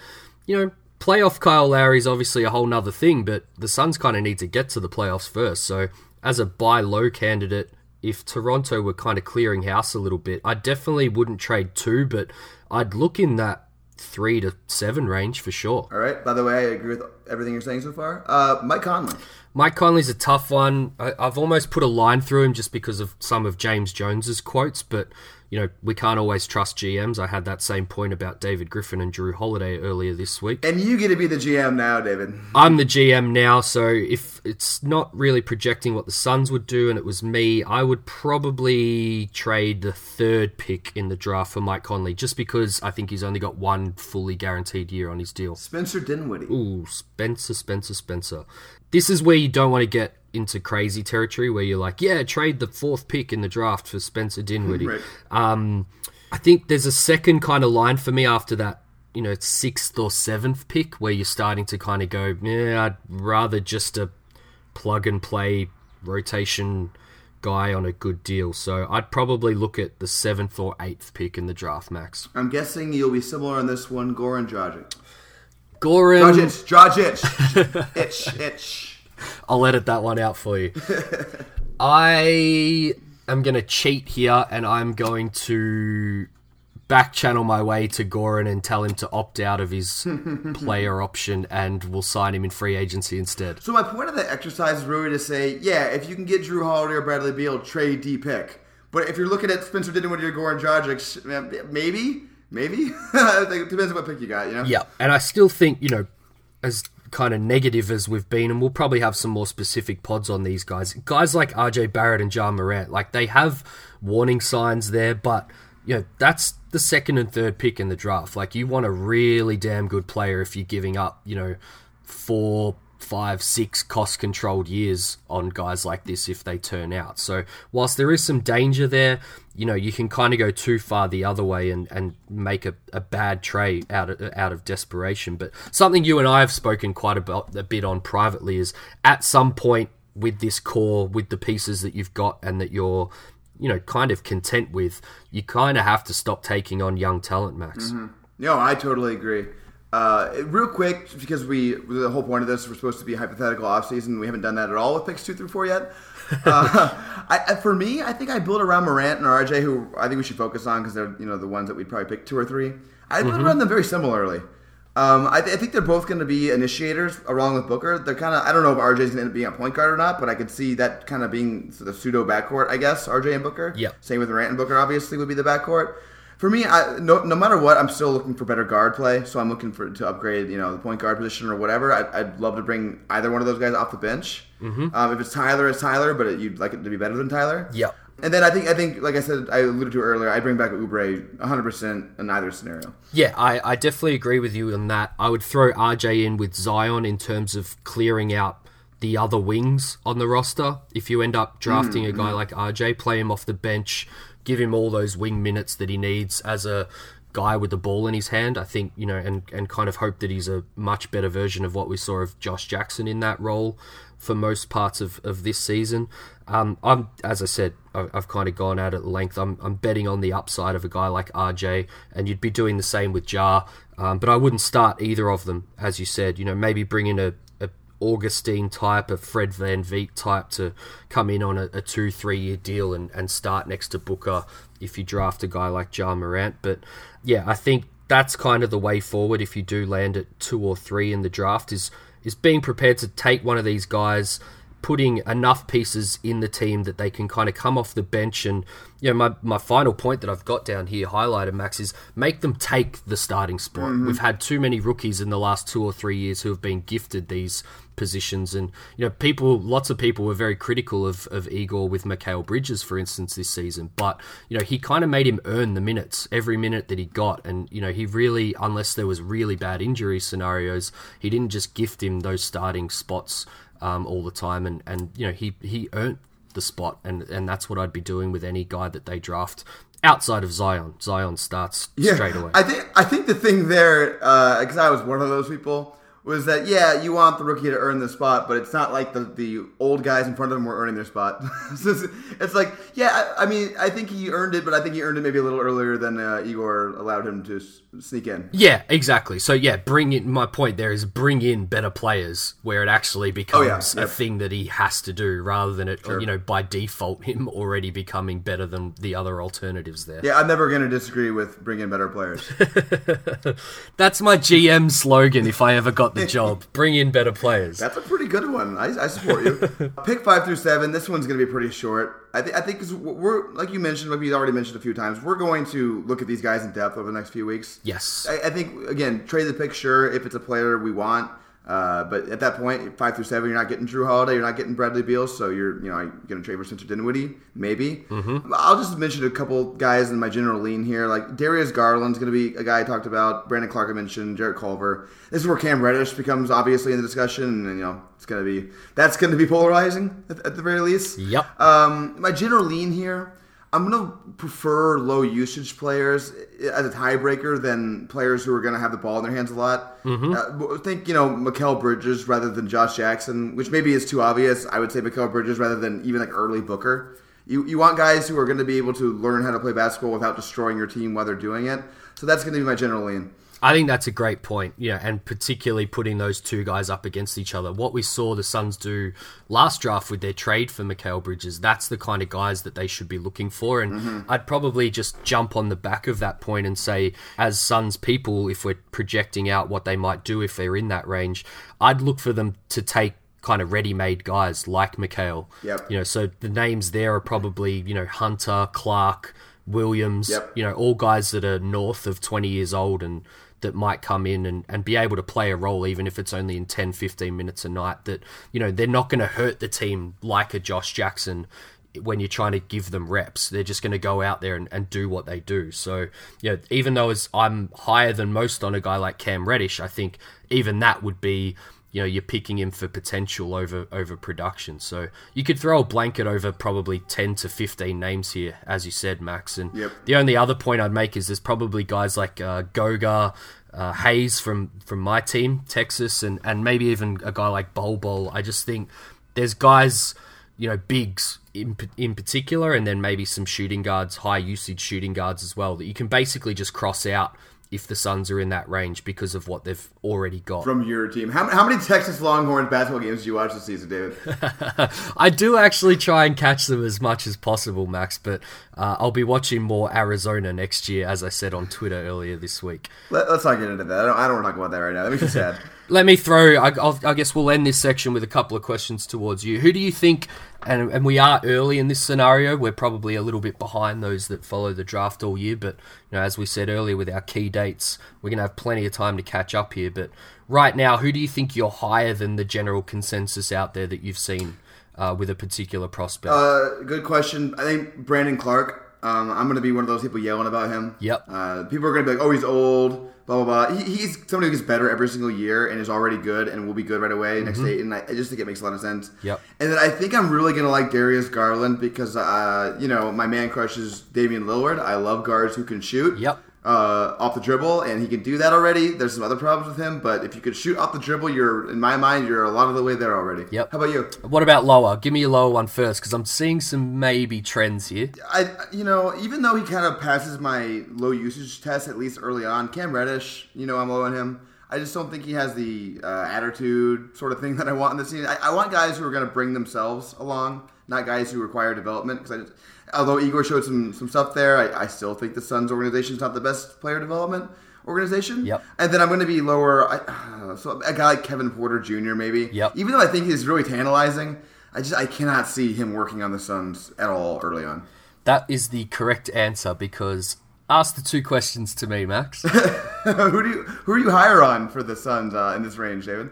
you know, playoff Kyle Lowry is obviously a whole nother thing, but the Suns kind of need to get to the playoffs first. So, as a buy low candidate, if Toronto were kind of clearing house a little bit, I definitely wouldn't trade two, but I'd look in that three to seven range for sure. All right. By the way, I agree with everything you're saying so far. Uh, Mike Conley. Mike Conley's a tough one. I, I've almost put a line through him just because of some of James Jones's quotes, but you know we can't always trust GMs. I had that same point about David Griffin and Jrue Holiday earlier this week. And you get to be the GM now, David. I'm the GM now, so if it's not really projecting what the Suns would do and it was me, I would probably trade the third pick in the draft for Mike Conley just because I think he's only got one fully guaranteed year on his deal. Spencer Dinwiddie. Ooh, Spencer, Spencer, Spencer. This is where you don't want to get into crazy territory where you're like, yeah, trade the fourth pick in the draft for Spencer Dinwiddie. Right. Um, I think there's a second kind of line for me after that, you know, sixth or seventh pick where you're starting to kind of go, yeah, I'd rather just a plug and play rotation guy on a good deal. So I'd probably look at the seventh or eighth pick in the draft, Max. I'm guessing you'll be similar on this one, Goran Dragic. Goran, Dragic, Dragic, itch, itch. I'll edit that one out for you. I am going to cheat here and I'm going to back channel my way to Goran and tell him to opt out of his player option and we'll sign him in free agency instead. So my point of that exercise is really to say, yeah, if you can get Jrue Holiday or Bradley Beal, trade D pick. But if you're looking at Spencer Dinwiddie or Goran Dragic, maybe, maybe. it depends on what pick you got, you know? Yeah, and I still think, you know, as kind of negative as we've been, and we'll probably have some more specific pods on these guys. Guys like RJ Barrett and Ja Morant, like they have warning signs there, but you know, that's the second and third pick in the draft. Like you want a really damn good player if you're giving up, you know, four, five, six cost controlled years on guys like this if they turn out. So whilst there is some danger there, you know, you can kind of go too far the other way and, and make a, a bad trade out of, out of desperation. But something you and I have spoken quite a, bit- on privately is at some point with this core, with the pieces that you've got and that you're, you know, kind of content with, you kind of have to stop taking on young talent, Max. No, I totally agree. Uh, real quick, because we the whole point of this we're supposed to be hypothetical offseason. We haven't done that at all with picks two through four yet. Uh, I, for me, I think I built around Morant and RJ, who I think we should focus on because they're you know the ones that we'd probably pick two or three. I built around them very similarly. Um, I, th- I think they're both going to be initiators along with Booker. They're kind of I don't know if RJ's going to end up being a point guard or not, but I could see that kind of being the pseudo backcourt. I guess RJ and Booker. Yeah. Same with Morant and Booker. Obviously, would be the backcourt. For me, I, no, no matter what, I'm still looking for better guard play. So I'm looking for to upgrade, you know, the point guard position or whatever. I, I'd love to bring either one of those guys off the bench. Mm-hmm. Um, if it's Tyler, it's Tyler, but it, you'd like it to be better than Tyler. Yeah. And then I think I think like I said I alluded to earlier, I bring back Oubre 100 percent in either scenario. Yeah, I, I definitely agree with you on that. I would throw RJ in with Zion in terms of clearing out the other wings on the roster. If you end up drafting a guy like RJ, play him off the bench, give him all those wing minutes that he needs as a guy with the ball in his hand. I think, you know, and, and kind of hope that he's a much better version of what we saw of Josh Jackson in that role for most parts of, of this season. Um, I'm, as I said, I- I've kind of gone out at length. I'm, I'm betting on the upside of a guy like RJ, and you'd be doing the same with Ja. Um, but I wouldn't start either of them, as you said. You know, maybe bring in a, a Augustin type, a Fred VanVleet type to come in on a, a two, three year deal and, and start next to Booker if you draft a guy like Ja Morant. But yeah, I think that's kind of the way forward if you do land at two or three in the draft is is being prepared to take one of these guys putting enough pieces in the team that they can kind of come off the bench and you know my, my final point that I've got down here highlighted Max is make them take the starting spot. Mm-hmm. We've had too many rookies in the last two or three years who have been gifted these positions and you know people lots of people were very critical of, of Igor with Mikal Bridges for instance this season. But you know he kind of made him earn the minutes every minute that he got. And you know he really unless there was really bad injury scenarios he didn't just gift him those starting spots um, all the time. And and you know he he earned the spot. And and that's what I'd be doing with any guy that they draft outside of Zion. Zion starts straight away. I think I think the thing there, because I was one of those people, was that yeah, you want the rookie to earn the spot, but it's not like the, the old guys in front of them were earning their spot. So it's, it's like yeah, I, I mean, I think he earned it, but I think he earned it maybe a little earlier than uh, Igor allowed him to s- sneak in. Yeah, exactly. So yeah, bring in my point there is bring in better players where it actually becomes yeah. a thing that he has to do rather than it you know by default him already becoming better than the other alternatives there. Yeah, I'm never going to disagree with bringing in better players. That's my GM slogan if I ever got the job. Bring in better players. That's a pretty good one. I, I support you. Pick five through seven. This one's going to be pretty short. I, th- I think we're like you mentioned, like we already mentioned a few times. We're going to look at these guys in depth over the next few weeks. Yes. I, I think again, trade the picture if it's a player we want, Uh, but at that point, five through seven, you're not getting Jrue Holiday, you're not getting Bradley Beal, so you're you know going to trade for Spencer Dinwiddie, maybe. Mm-hmm. I'll just mention a couple guys in my general lean here, like Darius Garland's going to be a guy I talked about. Brandon Clarke I mentioned, Jarrett Culver. This is where Cam Reddish becomes obviously in the discussion, and you know it's going to be that's going to be polarizing at, at the very least. Yep. Um, my general lean here. I'm going to prefer low usage players as a tiebreaker than players who are going to have the ball in their hands a lot. Mm-hmm. Uh, think, you know, Mikal Bridges rather than Josh Jackson, which maybe is too obvious. I would say Mikal Bridges rather than even like early Booker. You, you want guys who are going to be able to learn how to play basketball without destroying your team while they're doing it. So that's going to be my general lean. I think that's a great point. Yeah, and particularly putting those two guys up against each other. What we saw the Suns do last draft with their trade for Mikal Bridges, that's the kind of guys that they should be looking for. And mm-hmm. I'd probably just jump on the back of that point and say, as Suns people, if we're projecting out what they might do if they're in that range, I'd look for them to take kind of ready-made guys like Mikal. Yep. You know, so the names there are probably you know Hunter, Clarke, Williams. Yep. You know, all guys that are north of 20 years old and that might come in and, and be able to play a role, even if it's only in 10, 15 minutes a night, that, you know, they're not going to hurt the team like a Josh Jackson when you're trying to give them reps. They're just going to go out there and, and do what they do. So, you know, even though I'm higher than most on a guy like Cam Reddish, I think even that would be you know you're picking him for potential over over production. So you could throw a blanket over probably 10 to 15 names here, as you said, Max. And yep. the only other point I'd make is there's probably guys like uh, Goga. Uh, Hayes from, from my team, Texas, and, and maybe even a guy like Bol Bol. I just think there's guys, you know, bigs in, in particular, and then maybe some shooting guards, high usage shooting guards as well, that you can basically just cross out if the Suns are in that range because of what they've already got. From your team. How, how many Texas Longhorns basketball games do you watch this season, David? I do actually try and catch them as much as possible, Max, but uh, I'll be watching more Arizona next year, as I said on Twitter earlier this week. Let, us not get into that. I don't, I don't want to talk about that right now. That makes me sad. Let me throw, I, I, guess we'll end this section with a couple of questions towards you. Who do you think, and, and we are early in this scenario, we're probably a little bit behind those that follow the draft all year, but you know, as we said earlier with our key dates, we're going to have plenty of time to catch up here. But right now, who do you think you're higher than the general consensus out there that you've seen uh, with a particular prospect? Uh, good question. I think Brandon Clarke. Um, I'm going to be one of those people yelling about him. Yep. Uh, people are going to be like, "Oh, he's old." Blah blah blah. He, he's somebody who gets better every single year and is already good and will be good right away mm-hmm. next day. And I, I, just think it makes a lot of sense. Yep. And then I think I'm really going to like Darius Garland because, uh, you know, my man crush is Damian Lillard. I love guards who can shoot. Yep uh, off the dribble, and he can do that already. There's some other problems with him, but if you could shoot off the dribble, you're in my mind, you're a lot of the way there already. Yep. How about you? What about lower? Give me a lower one first, because I'm seeing some maybe trends here. I, you know, even though he kind of passes my low usage test at least early on, Cam Reddish, you know, I'm low on him. I just don't think he has the uh, attitude sort of thing that I want in the scene. I, I want guys who are going to bring themselves along, not guys who require development. Because I just, although Igor showed some some stuff there, I, I still think the Suns organization is not the best player development organization. Yep. And then I'm going to be lower. I, uh, so a guy like Kevin Porter Jr. maybe. Yep. Even though I think he's really tantalizing, I just I cannot see him working on the Suns at all early on. That is the correct answer because ask the two questions to me, Max. who do you who are you higher on for the Suns uh, in this range, David?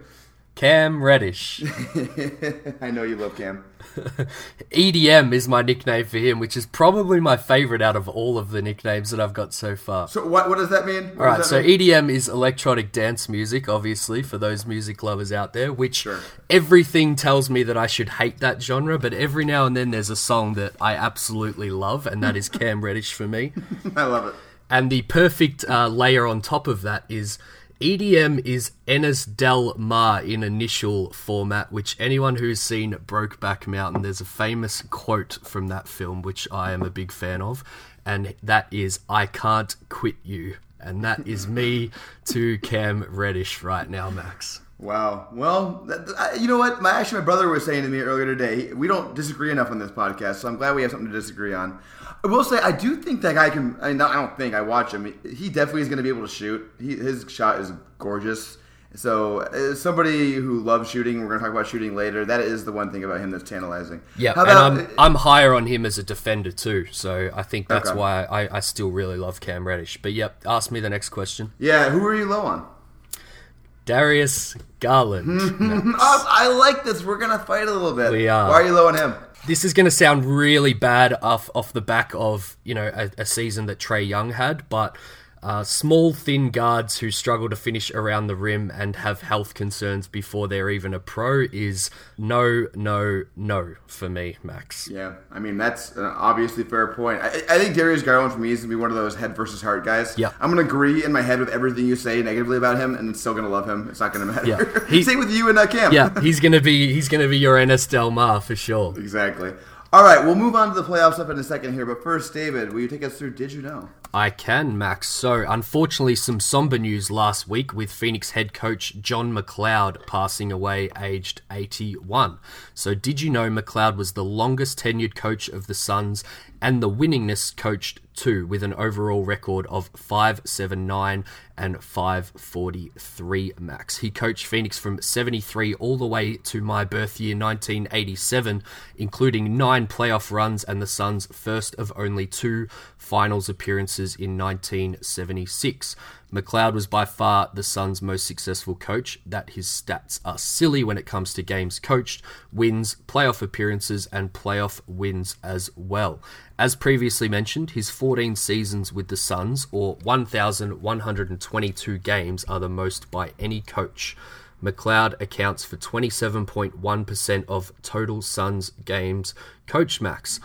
Cam Reddish. I know you love Cam. EDM is my nickname for him, which is probably my favorite out of all of the nicknames that I've got so far. So what what does that mean? What all right, so mean? EDM is electronic dance music, obviously for those music lovers out there. Which sure. everything tells me that I should hate that genre, but every now and then there's a song that I absolutely love, and that is Cam Reddish for me. I love it. And the perfect uh, layer on top of that is EDM is Ennis Del Mar in initial format, which anyone who's seen Brokeback Mountain, there's a famous quote from that film, which I am a big fan of, and that is, I can't quit you. And that is me to Cam Reddish right now, Max. Wow. Well, you know what? My actually, my brother was saying to me earlier today. We don't disagree enough on this podcast, so I'm glad we have something to disagree on. I will say I do think that guy can. I, mean, I don't think I watch him. He definitely is going to be able to shoot. He, his shot is gorgeous. So, somebody who loves shooting, we're going to talk about shooting later. That is the one thing about him that's tantalizing. Yeah, and I'm, I'm higher on him as a defender too. So I think that's okay. why I, I still really love Cam Reddish. But yep, ask me the next question. Yeah, who are you low on? Darius Garland. I like this. We're gonna fight a little bit. We are. Why are you low on him? This is going to sound really bad off off the back of you know a, a season that Trae Young had, but uh, small, thin guards who struggle to finish around the rim and have health concerns before they're even a pro is no, no, no for me, Max. Yeah, I mean that's an obviously fair point. I, I think Darius Garland for me is gonna be one of those head versus heart guys. Yeah. I'm gonna agree in my head with everything you say negatively about him, and still gonna love him. It's not gonna matter. Yeah. He- Same with you and uh, Cam. Yeah, he's gonna be he's gonna be your Ennis Del Mar for sure. exactly. All right, we'll move on to the playoff stuff in a second here, but first, David, will you take us through? Did you know? I can, Max. So, unfortunately, some somber news last week with Phoenix head coach John MacLeod passing away aged 81. So, did you know MacLeod was the longest tenured coach of the Suns and the winningness coached too, with an overall record of 579 and 543 max. He coached Phoenix from 73 all the way to my birth year 1987, including nine playoff runs and the Suns' first of only two finals appearances in 1976. MacLeod was by far the Suns' most successful coach. That his stats are silly when it comes to games coached, wins, playoff appearances, and playoff wins as well. As previously mentioned, his 14 seasons with the Suns, or 1,122 games, are the most by any coach. MacLeod accounts for 27.1% of total Suns games coach max.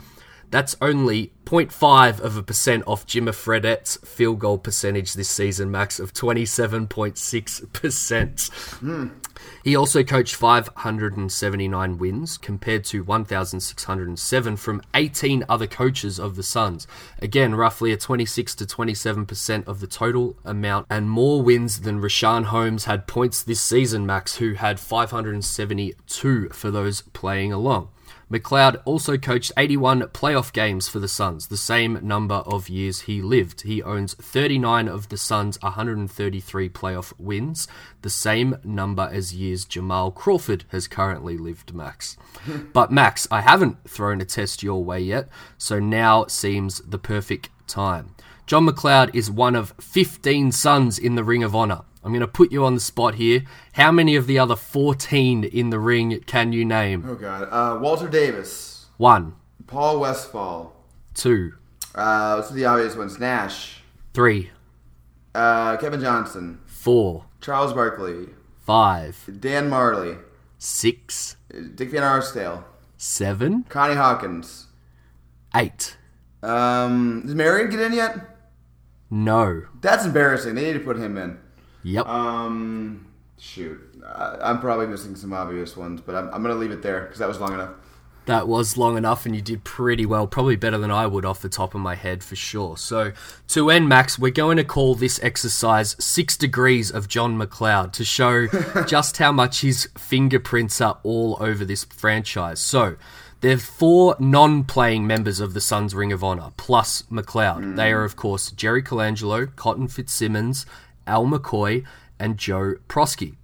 That's only 0.5 of a percent off Jimmer Fredette's field goal percentage this season, max of 27.6%. He also coached 579 wins compared to 1,607 from 18 other coaches of the Suns. Again, roughly a 26 to 27% of the total amount and more wins than Richaun Holmes had points this season, Max, who had 572 for those playing along. MacLeod also coached 81 playoff games for the Suns, the same number of years he lived. He owns 39 of the Suns' 133 playoff wins, the same number as years Jamal Crawford has currently lived, Max. but, Max, I haven't thrown a test your way yet, so now seems the perfect time. John MacLeod is one of 15 Suns in the Ring of Honor. I'm going to put you on the spot here. How many of the other 14 in the ring can you name? Oh God, uh, Walter Davis, One, Paul Westphal. two, Uh, what's the obvious ones? Nash, three, uh, Kevin Johnson, four, Charles Barkley, five, Dan Majerle, six, Dick Van Arsdale, seven, Connie Hawkins. eight. Um, does Marion get in yet? No. That's embarrassing. They need to put him in. Yep. Um, shoot, I, I'm probably missing some obvious ones, but I'm, I'm gonna leave it there because that was long enough. That was long enough, and you did pretty well. Probably better than I would off the top of my head for sure. So, to end, Max, we're going to call this exercise Six Degrees of John MacLeod to show just how much his fingerprints are all over this franchise. So, there are four non playing members of the Suns Ring of Honor, plus MacLeod. They are, of course, Jerry Colangelo, Cotton Fitzsimmons, Al McCoy, and Joe Proski.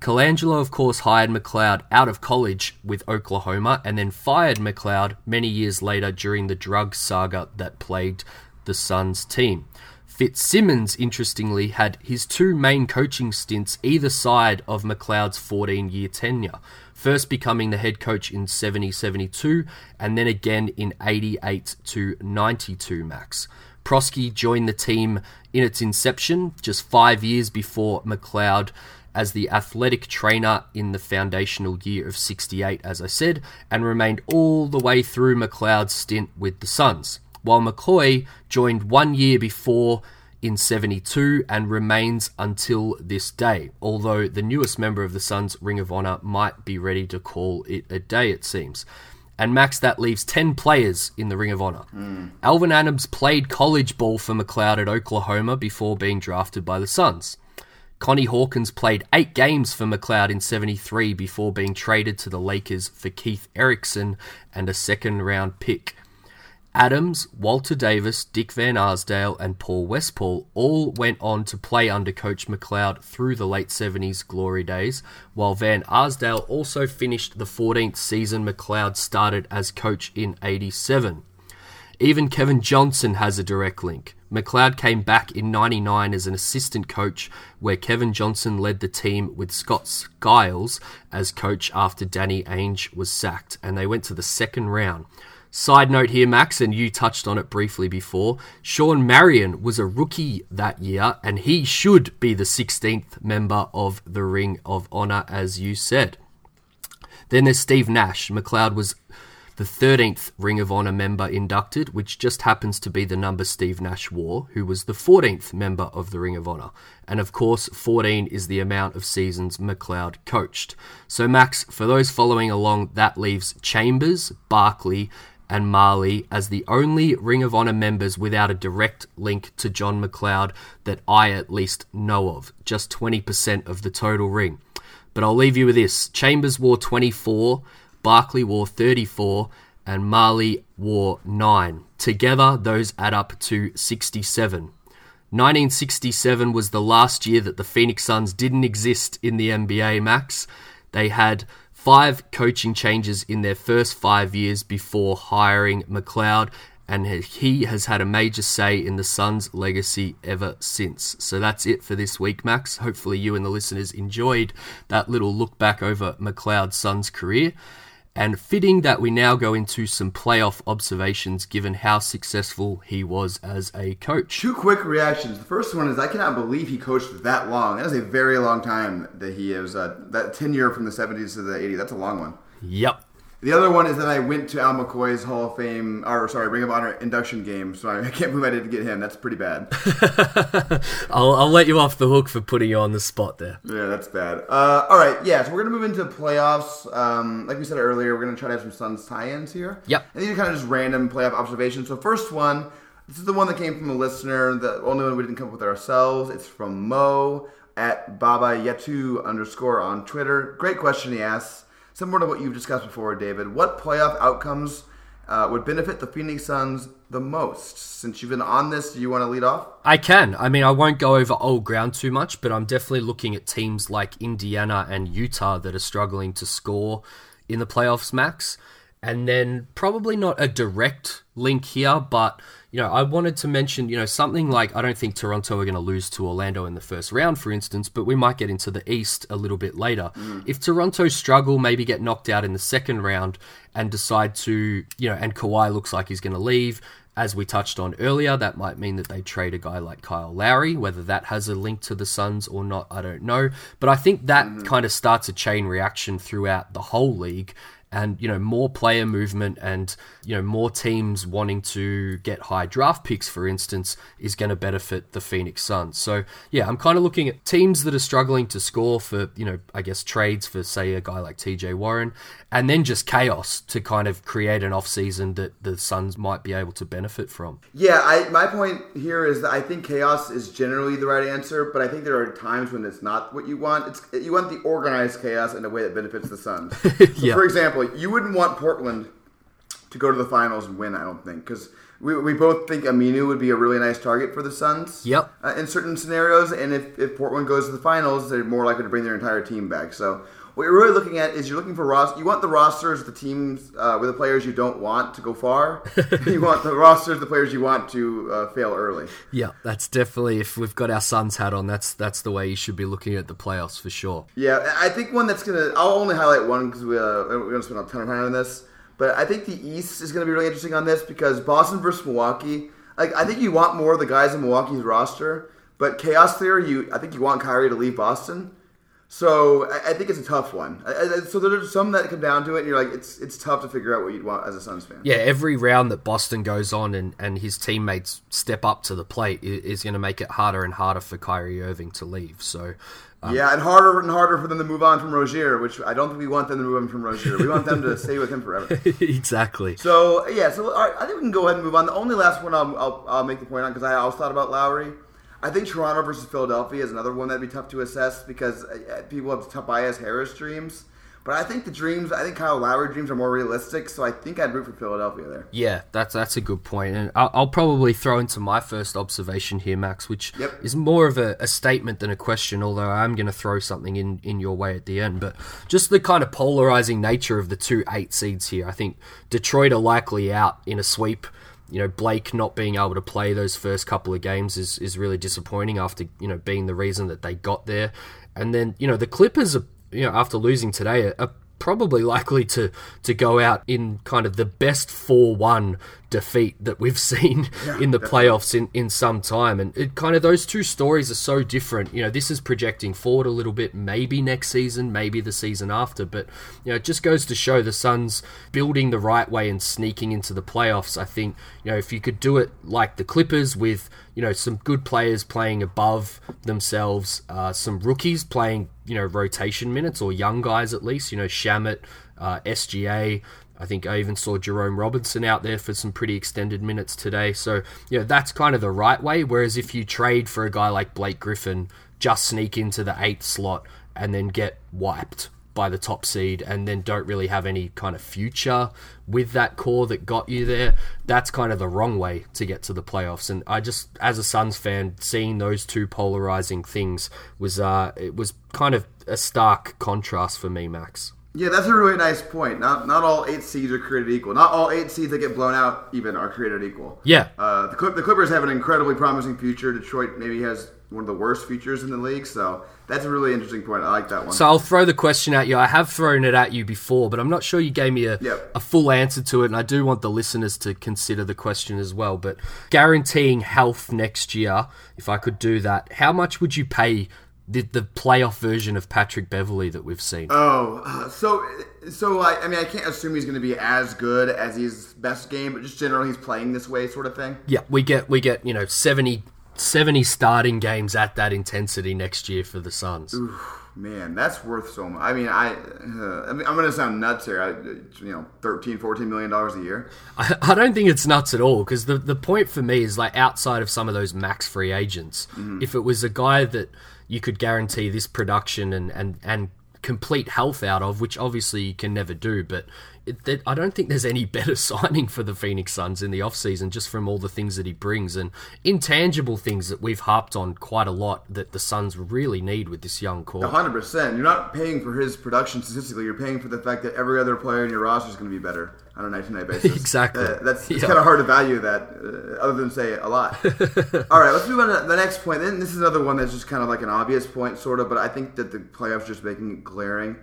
Colangelo, of course, hired MacLeod out of college with Oklahoma and then fired MacLeod many years later during the drug saga that plagued the Suns team. Fitzsimmons, interestingly, had his two main coaching stints either side of MacLeod's 14 year tenure, first becoming the head coach in 70 72 and then again in 88 to 92 max. Proski joined the team in its inception, just five years before MacLeod, as the athletic trainer in the foundational year of 68, as I said, and remained all the way through MacLeod's stint with the Suns. While McCoy joined one year before in 72 and remains until this day, although the newest member of the Suns' Ring of Honor might be ready to call it a day, it seems and max that leaves 10 players in the Ring of Honor. Hmm. Alvin Adams played college ball for MacLeod at Oklahoma before being drafted by the Suns. Connie Hawkins played eight games for MacLeod in 73 before being traded to the Lakers for Keith Erickson and a second round pick. Adams, Walter Davis, Dick Van Arsdale, and Paul Westphal all went on to play under Coach MacLeod through the late 70s glory days, while Van Arsdale also finished the 14th season MacLeod started as coach in 87. Even Kevin Johnson has a direct link. MacLeod came back in 99 as an assistant coach, where Kevin Johnson led the team with Scott Skiles as coach after Danny Ainge was sacked, and they went to the second round. Side note here, Max, and you touched on it briefly before. Shawn Marion was a rookie that year, and he should be the 16th member of the Ring of Honor, as you said. Then there's Steve Nash. MacLeod was the 13th Ring of Honor member inducted, which just happens to be the number Steve Nash wore, who was the 14th member of the Ring of Honor. And of course, 14 is the amount of seasons MacLeod coached. So, Max, for those following along, that leaves Chambers, Barkley, and Majerle as the only Ring of Honor members without a direct link to John MacLeod that I at least know of, just 20% of the total ring. But I'll leave you with this Chambers wore 24, Barkley wore 34, and Majerle wore 9. Together, those add up to 67. 1967 was the last year that the Phoenix Suns didn't exist in the NBA, Max. They had five coaching changes in their first five years before hiring MacLeod, and he has had a major say in the Suns' legacy ever since. So that's it for this week, Max. Hopefully, you and the listeners enjoyed that little look back over MacLeod's Suns' career and fitting that we now go into some playoff observations given how successful he was as a coach. Two quick reactions. The first one is I cannot believe he coached that long. That is a very long time that he is, uh, that tenure from the 70s to the 80s. That's a long one. Yep. The other one is that I went to Al McCoy's Hall of Fame, or sorry, Ring of Honor induction game, so I can't believe I didn't get him. That's pretty bad. I'll, I'll let you off the hook for putting you on the spot there. Yeah, that's bad. Uh, all right, yeah, so we're going to move into playoffs. Um, like we said earlier, we're going to try to have some Suns tie ins here. Yep. And these are kind of just random playoff observations. So, first one, this is the one that came from a listener, the only one we didn't come up with ourselves. It's from Mo at Baba Yetu underscore on Twitter. Great question he asks similar to what you've discussed before, David, what playoff outcomes uh, would benefit the Phoenix Suns the most? Since you've been on this, do you want to lead off? I can. I mean, I won't go over old ground too much, but I'm definitely looking at teams like Indiana and Utah that are struggling to score in the playoffs, Max. And then probably not a direct link here, but you know, I wanted to mention, you know, something like I don't think Toronto are going to lose to Orlando in the first round, for instance, but we might get into the East a little bit later. Mm. If Toronto struggle, maybe get knocked out in the second round and decide to, you know, and Kawhi looks like he's going to leave, as we touched on earlier, that might mean that they trade a guy like Kyle Lowry. Whether that has a link to the Suns or not, I don't know. But I think that mm-hmm. kind of starts a chain reaction throughout the whole league and you know more player movement and you know more teams wanting to get high draft picks for instance is going to benefit the Phoenix Suns. So yeah, I'm kind of looking at teams that are struggling to score for, you know, I guess trades for say a guy like TJ Warren and then just chaos to kind of create an off season that the Suns might be able to benefit from. Yeah, I, my point here is that I think chaos is generally the right answer, but I think there are times when it's not what you want. It's you want the organized chaos in a way that benefits the Suns. So yeah. For example, you wouldn't want Portland to go to the finals and win. I don't think because we, we both think Aminu would be a really nice target for the Suns. Yep. Uh, in certain scenarios, and if, if Portland goes to the finals, they're more likely to bring their entire team back. So what you're really looking at is you're looking for roster. You want the rosters, the teams uh, with the players you don't want to go far. you want the rosters, the players you want to uh, fail early. Yeah, that's definitely if we've got our Suns hat on, that's that's the way you should be looking at the playoffs for sure. Yeah, I think one that's gonna. I'll only highlight one because we, uh, we're gonna spend a ton of time on this. But I think the East is going to be really interesting on this because Boston versus Milwaukee. Like I think you want more of the guys in Milwaukee's roster, but chaos theory, you I think you want Kyrie to leave Boston. So I, I think it's a tough one. I, I, so there's some that come down to it, and you're like, it's it's tough to figure out what you'd want as a Suns fan. Yeah, every round that Boston goes on and, and his teammates step up to the plate is, is going to make it harder and harder for Kyrie Irving to leave. So um, yeah, and harder and harder for them to move on from Rozier, which I don't think we want them to move on from Rozier. We want them to stay with him forever. exactly. So yeah, so I think we can go ahead and move on. The only last one I'll, I'll, I'll make the point on because I also thought about Lowry. I think Toronto versus Philadelphia is another one that'd be tough to assess because uh, people have Tobias Harris dreams. But I think the dreams, I think Kyle Lowry dreams are more realistic, so I think I'd root for Philadelphia there. Yeah, that's that's a good point. point, and I'll, I'll probably throw into my first observation here, Max, which yep. is more of a, a, statement than a question. Although I'm going to throw something in in your way at the end, but just the kind of polarizing nature of the two eight seeds here. I think Detroit are likely out in a sweep you know, Blake not being able to play those first couple of games is, is really disappointing after, you know, being the reason that they got there. And then, you know, the Clippers are, you know, after losing today, are, probably likely to to go out in kind of the best 4-1 defeat that we've seen yeah, in the definitely. playoffs in, in some time and it kind of those two stories are so different you know this is projecting forward a little bit maybe next season maybe the season after but you know it just goes to show the Suns building the right way and sneaking into the playoffs I think you know if you could do it like the Clippers with you know some good players playing above themselves uh, some rookies playing you know rotation minutes or young guys at least. You know Shamet, uh, SGA. I think I even saw Jerome Robinson out there for some pretty extended minutes today. So, you know, that's kind of the right way. Whereas if you trade for a guy like Blake Griffin, just sneak into the eighth slot and then get wiped by the top seed and then don't really have any kind of future with that core that got you there, that's kind of the wrong way to get to the playoffs. And I just, as a Suns fan, seeing those two polarizing things was uh, it was kind of a stark contrast for me, Max. Yeah, that's a really nice point. Not not all eight seeds are created equal. Not all eight seeds that get blown out even are created equal. Yeah. Uh, the, the Clippers have an incredibly promising future. Detroit maybe has one of the worst futures in the league. So that's a really interesting point. I like that one. So I'll throw the question at you. I have thrown it at you before, but I'm not sure you gave me a, yep. a full answer to it. And I do want the listeners to consider the question as well. But guaranteeing health next year, if I could do that, how much would you pay the, the playoff version of Patrick Beverley that we've seen? Oh, uh, so so I, I mean I can't assume he's going to be as good as his best game, but just generally he's playing this way, sort of thing. Yeah, we get we get you know 70 70 starting games at that intensity next year for the Suns. man, that's worth so much. I mean, I, uh, I mean, I'm going to sound nuts here. I, you know, 13, 14 million dollars a year. I, I don't think it's nuts at all because the the point for me is like outside of some of those max free agents, mm-hmm. if it was a guy that you could guarantee this production and and and complete health out of, which obviously you can never do, but it, I don't think there's any better signing for the Phoenix Suns in the offseason just from all the things that he brings and intangible things that we've harped on quite a lot that the Suns really need with this young core. 100%. You're not paying for his production statistically, you're paying for the fact that every other player in your roster is going to be better on a night to night basis. exactly. Uh, that's yeah. kind of hard to value that, uh, other than say a lot. All right, let's move on to the next point. Then this is another one that's just kind of like an obvious point, sort of, but I think that the playoffs just making it glaring.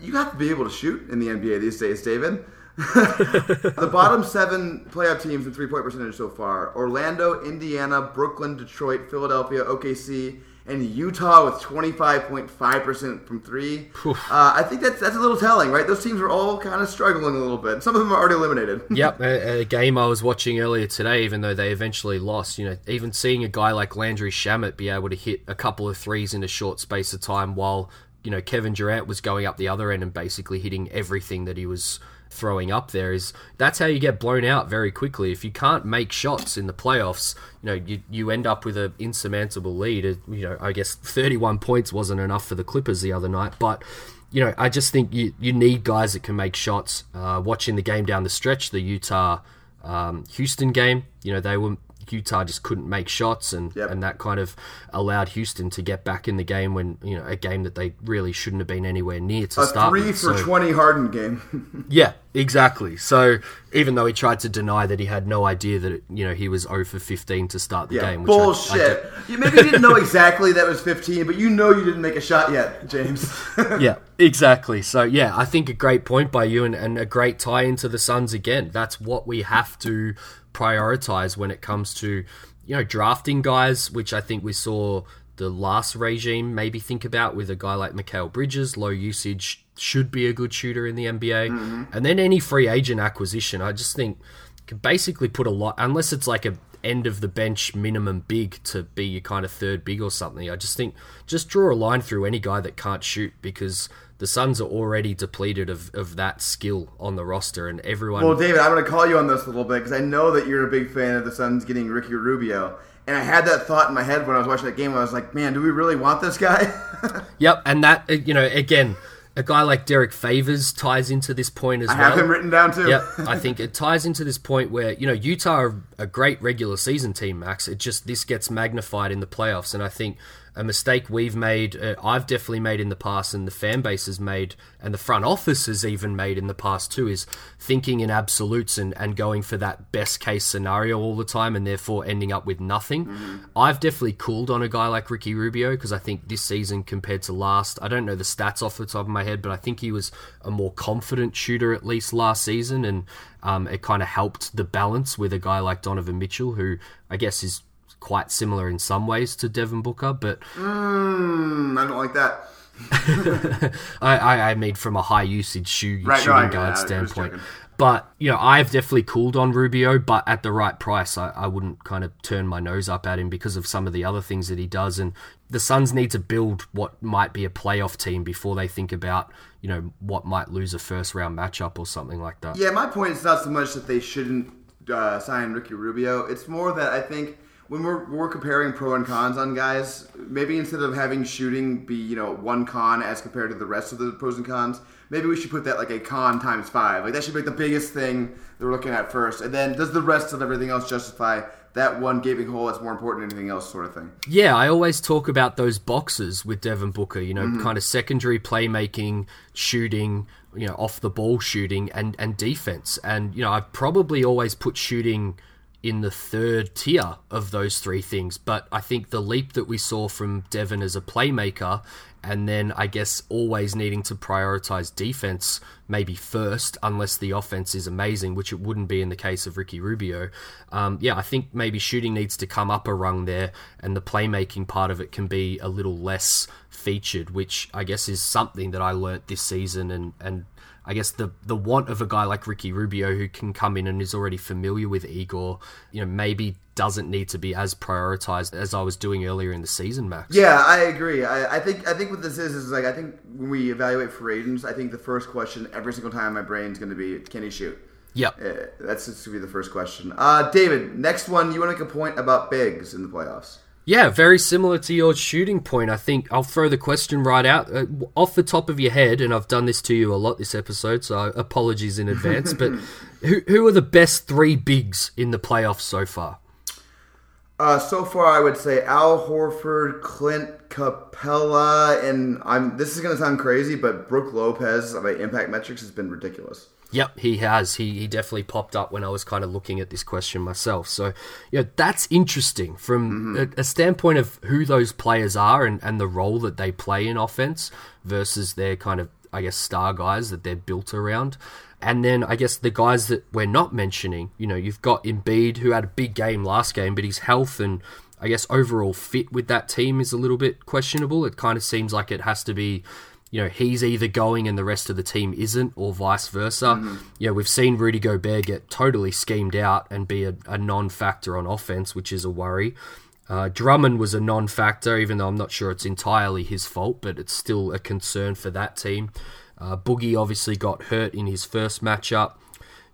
You have to be able to shoot in the NBA these days, David. the bottom seven playoff teams in three point percentage so far Orlando, Indiana, Brooklyn, Detroit, Philadelphia, OKC, and Utah with 25.5% from three. Uh, I think that's that's a little telling, right? Those teams are all kind of struggling a little bit. Some of them are already eliminated. yep, a, a, game I was watching earlier today, even though they eventually lost, you know, even seeing a guy like Landry Shamet be able to hit a couple of threes in a short space of time while, you know, Kevin Durant was going up the other end and basically hitting everything that he was throwing up there is that's how you get blown out very quickly. If you can't make shots in the playoffs, you know you, you end up with an insurmountable lead. You know, I guess 31 points wasn't enough for the Clippers the other night, but you know I just think you you need guys that can make shots. Uh, watching the game down the stretch, the Utah um, Houston game, you know they were Utah just couldn't make shots, and yep. and that kind of allowed Houston to get back in the game when you know a game that they really shouldn't have been anywhere near to start. a start. Three with. for so, twenty Harden game. yeah, exactly. So even though he tried to deny that he had no idea that it, you know he was 0 for 15 to start the yeah, game. bullshit. I, I you maybe didn't know exactly that was 15, but you know you didn't make a shot yet, James. yeah, exactly. So yeah, I think a great point by you and, and a great tie into the Suns again. That's what we have to prioritize when it comes to you know drafting guys, which I think we saw the last regime maybe think about with a guy like Mikal Bridges, low usage, should be a good shooter in the NBA, mm-hmm. and then any free agent acquisition. I just think can basically put a lot unless it's like a end of the bench minimum big to be your kind of third big or something. I just think just draw a line through any guy that can't shoot because the Suns are already depleted of, of that skill on the roster, and everyone. Well, David, I'm going to call you on this a little bit because I know that you're a big fan of the Suns getting Ricky Rubio. And I had that thought in my head when I was watching that game. I was like, man, do we really want this guy? yep. And that, uh, you know, again, a guy like Derrick Favors ties into this point as I well. I have him written down too. yep, I think it ties into this point where you know Utah are a great regular season team, Max. It just this gets magnified in the playoffs, and I think a mistake we've made, uh, I've definitely made in the past, and the fan base has made, and the front office has even made in the past too, is thinking in absolutes and, and going for that best case scenario all the time, and therefore ending up with nothing. Mm-hmm. I've definitely cooled on a guy like Ricky Rubio because I think this season compared to last, I don't know the stats off the top of my head, but I think he was a more confident shooter at least last season, and um, it kind of helped the balance with a guy like Donovan Mitchell, who I guess is quite similar in some ways to Devin Booker, but mm, I don't like that. I, I, I mean from a high usage shoe, right, shooting guard standpoint. But you know, I've definitely cooled on Rubio, but at the right price, I, I wouldn't kind of turn my nose up at him because of some of the other things that he does. And the Suns need to build what might be a playoff team before they think about you know what might lose a first round matchup or something like that. Yeah, my point is not so much that they shouldn't uh, sign Ricky Rubio. It's more that I think when we're, we're comparing pro and cons on guys, maybe instead of having shooting be you know one con as compared to the rest of the pros and cons, maybe we should put that like a con times five. Like that should be like the biggest thing that we're looking at first, and then does the rest of everything else justify that one gaping hole that's more important than anything else, sort of thing. Yeah, I always talk about those boxes with Devin Booker. You know, mm-hmm. kind of secondary playmaking, shooting, you know, off the ball shooting, and and defense. And you know, I've probably always put shooting in the third tier of those three things. But I think the leap that we saw from Devin as a playmaker, and then I guess always needing to prioritize defense maybe first, unless the offense is amazing, which it wouldn't be in the case of Ricky Rubio. Um, yeah, I think maybe shooting needs to come up a rung there, and the playmaking part of it can be a little less featured, which I guess is something that I learnt this season and, and I guess the the want of a guy like Ricky Rubio who can come in and is already familiar with Igor, you know, maybe doesn't need to be as prioritized as I was doing earlier in the season, Max. Yeah, I agree. I, I think I think what this is is like I think when we evaluate free agents, I think the first question every single time my brain is going to be, can he shoot? Yeah, Uh, that's going to be the first question. Uh, David, next one, you want to make a point about bigs in the playoffs? Yeah, very similar to your shooting point. I think I'll throw the question right out uh, off the top of your head, and I've done this to you a lot this episode, so apologies in advance. but who who are the best three bigs in the playoffs so far? Uh, so far, I would say Al Horford, Clint Capela, and I'm. This is going to sound crazy, but Brook Lopez by impact metrics has been ridiculous. Yep, he has. He, he definitely popped up when I was kind of looking at this question myself. So, yeah, that's interesting from mm-hmm. a, a, standpoint of who those players are and, and the role that they play in offense versus their kind of, I guess, star guys that they're built around. And then I guess the guys that we're not mentioning, you know, you've got Embiid, who had a big game last game, but his health and I guess overall fit with that team is a little bit questionable. It kind of seems like it has to be you know, he's either going and the rest of the team isn't, or vice versa. Mm-hmm. You know, we've seen Rudy Gobert get totally schemed out and be a, a non factor on offense, which is a worry. Uh, Drummond was a non factor, even though I'm not sure it's entirely his fault, but it's still a concern for that team. Uh, Boogie obviously got hurt in his first matchup.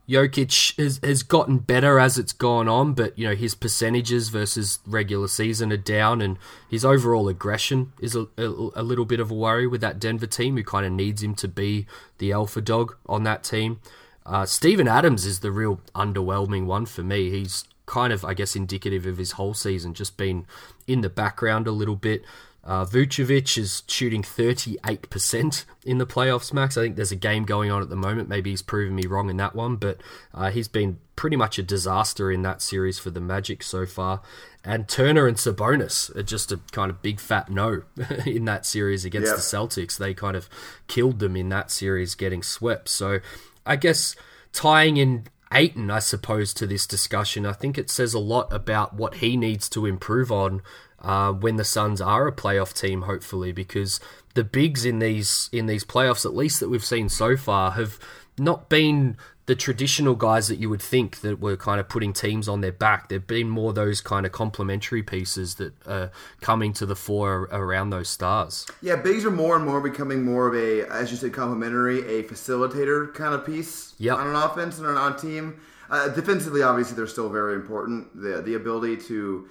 Jokic has, has gotten better as it's gone on, but you know his percentages versus regular season are down, and his overall aggression is a, a, a little bit of a worry with that Denver team, who kind of needs him to be the alpha dog on that team. Uh, Steven Adams is the real underwhelming one for me. He's kind of, I guess, indicative of his whole season, just been in the background a little bit. Uh, Vucevic is shooting 38% in the playoffs, Max. I think there's a game going on at the moment. Maybe he's proven me wrong in that one, but uh, he's been pretty much a disaster in that series for the Magic so far. And Turner and Sabonis are just a kind of big fat no in that series against yep. the Celtics. They kind of killed them in that series, getting swept. So I guess tying in Ayton, I suppose, to this discussion, I think it says a lot about what he needs to improve on uh, when the Suns are a playoff team, hopefully, because the bigs in these in these playoffs, at least that we've seen so far, have not been the traditional guys that you would think that were kind of putting teams on their back. They've been more those kind of complementary pieces that are coming to the fore around those stars. Yeah, bigs are more and more becoming more of a, as you said, complementary, a facilitator kind of piece yep. on an offense and on a team. Uh, defensively, obviously, they're still very important. The the ability to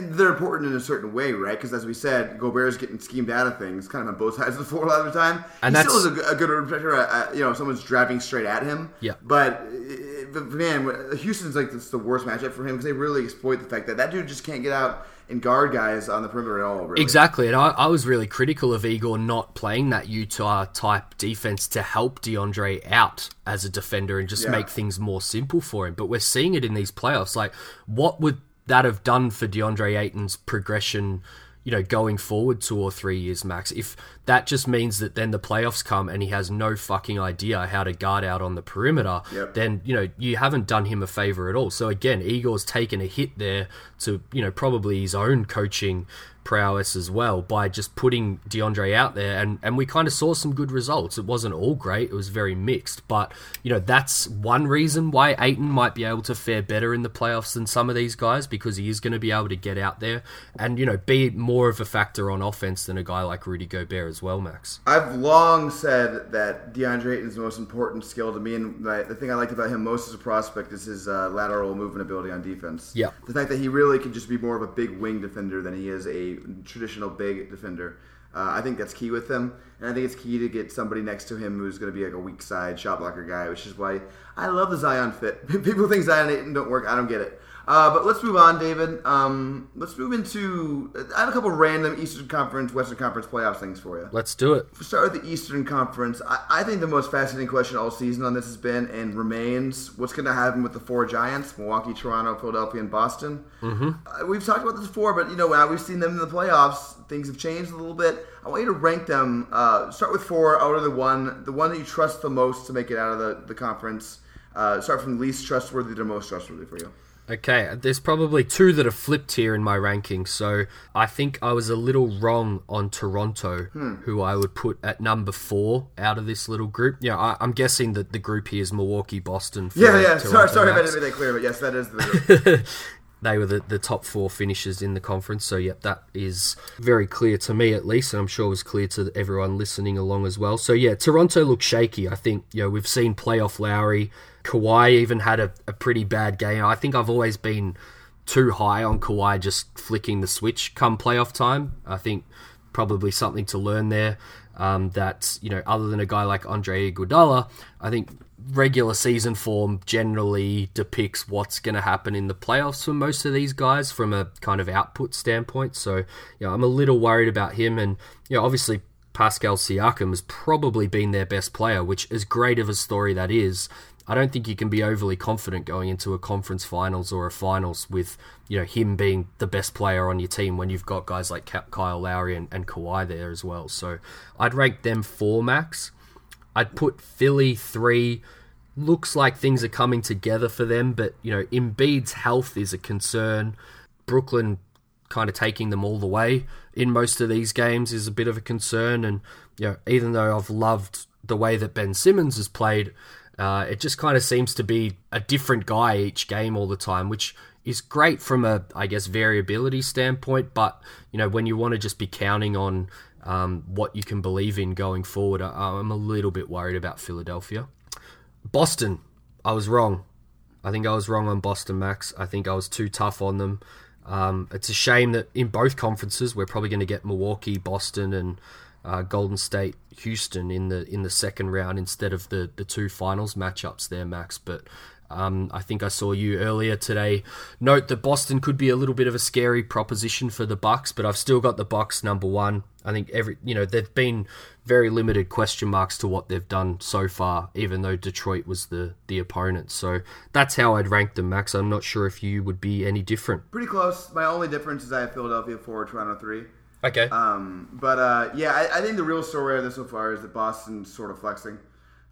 they're important in a certain way, right? Because as we said, Gobert's getting schemed out of things, kind of on both sides of the floor a lot of the time. And he still is a, a good protector. Uh, uh, you know, someone's driving straight at him. Yeah. But uh, man, Houston's like it's the worst matchup for him because they really exploit the fact that that dude just can't get out and guard guys on the perimeter at all. Really. Exactly, and I, I was really critical of Igor not playing that Utah type defense to help DeAndre out as a defender and just Yeah. make things more simple for him. But we're seeing it in these playoffs. Like, what would that have done for DeAndre Ayton's progression? You know, going forward two or three years max, if that just means that then the playoffs come and he has no fucking idea how to guard out on the perimeter, Yep. then you know you haven't done him a favor at all. So again, Igor's taken a hit there to you know probably his own coaching prowess as well by just putting DeAndre out there, and and we kind of saw some good results. It wasn't all great; it was very mixed. But you know that's one reason why Ayton might be able to fare better in the playoffs than some of these guys because he is going to be able to get out there and you know be more of a factor on offense than a guy like Rudy Gobert as well, Max. I've long said that DeAndre Ayton's the most important skill to me, and the the thing I liked about him most as a prospect is his uh, lateral movement ability on defense. Yeah. the fact that he really can just be more of a big wing defender than he is a traditional big defender. Uh, I think that's key with him, and I think it's key to get somebody next to him who's going to be like a weak side shot blocker guy, which is why I love the Zion fit. People think Zion don't work. I don't get it. Uh, but let's move on, David. Um, let's move into. I have a couple random Eastern Conference, Western Conference playoffs things for you. Let's do it. We'll start with the Eastern Conference. I, I think the most fascinating question all season on this has been and remains what's going to happen with the four giants Milwaukee, Toronto, Philadelphia, and Boston. Mm-hmm. Uh, we've talked about this before, but you know, now we've seen them in the playoffs. Things have changed a little bit. I want you to rank them. Uh, start with four out of the one, the one that you trust the most to make it out of the, the conference. Uh, start from least trustworthy to most trustworthy for you. Okay, there's probably two that are flipped here in my ranking. So I think I was a little wrong on Toronto, hmm. who I would put at number four out of this little group. Yeah, I, I'm guessing that the group here is Milwaukee, Boston. Yeah, yeah. Toronto Sorry, sorry if I didn't make that clear, but yes, that is the group. They were the, the top four finishers in the conference. So, yep, that is very clear to me at least, and I'm sure it was clear to everyone listening along as well. So, yeah, Toronto looks shaky. I think, you know, we've seen playoff Lowry. Kawhi even had a, a pretty bad game. I think I've always been too high on Kawhi just flicking the switch come playoff time. I think probably something to learn there. Um, that you know, other than a guy like Andre Iguodala, I think regular season form generally depicts what's going to happen in the playoffs for most of these guys from a kind of output standpoint. So, you know, I'm a little worried about him, and you know, obviously Pascal Siakam has probably been their best player, which as great of a story that is. I don't think you can be overly confident going into a conference finals or a finals with you know him being the best player on your team when you've got guys like Kyle Lowry and, and Kawhi there as well. So I'd rank them four max. I'd put Philly three. Looks like things are coming together for them, but you know Embiid's health is a concern. Brooklyn kind of taking them all the way in most of these games is a bit of a concern. And you know, even though I've loved the way that Ben Simmons has played, uh, it just kind of seems to be a different guy each game all the time, which is great from a, I guess, variability standpoint. But you know, when you want to just be counting on um, what you can believe in going forward, I, I'm a little bit worried about Philadelphia. Boston, I was wrong. I think I was wrong on Boston, Max. I think I was too tough on them. Um, it's a shame that in both conferences we're probably going to get Milwaukee, Boston, and uh, Golden State, Houston in the in the second round instead of the the two finals matchups there, Max. But um, I think I saw you earlier today note that Boston could be a little bit of a scary proposition for the Bucks, but I've still got the Bucks number one. I think every you know they've been very limited question marks to what they've done so far, even though Detroit was the the opponent. So that's how I'd rank them, Max. I'm not sure if you would be any different. Pretty close. My only difference is I have Philadelphia four, Toronto three. Okay. Um, but uh, yeah, I, I think the real story of this so far is that Boston's sort of flexing.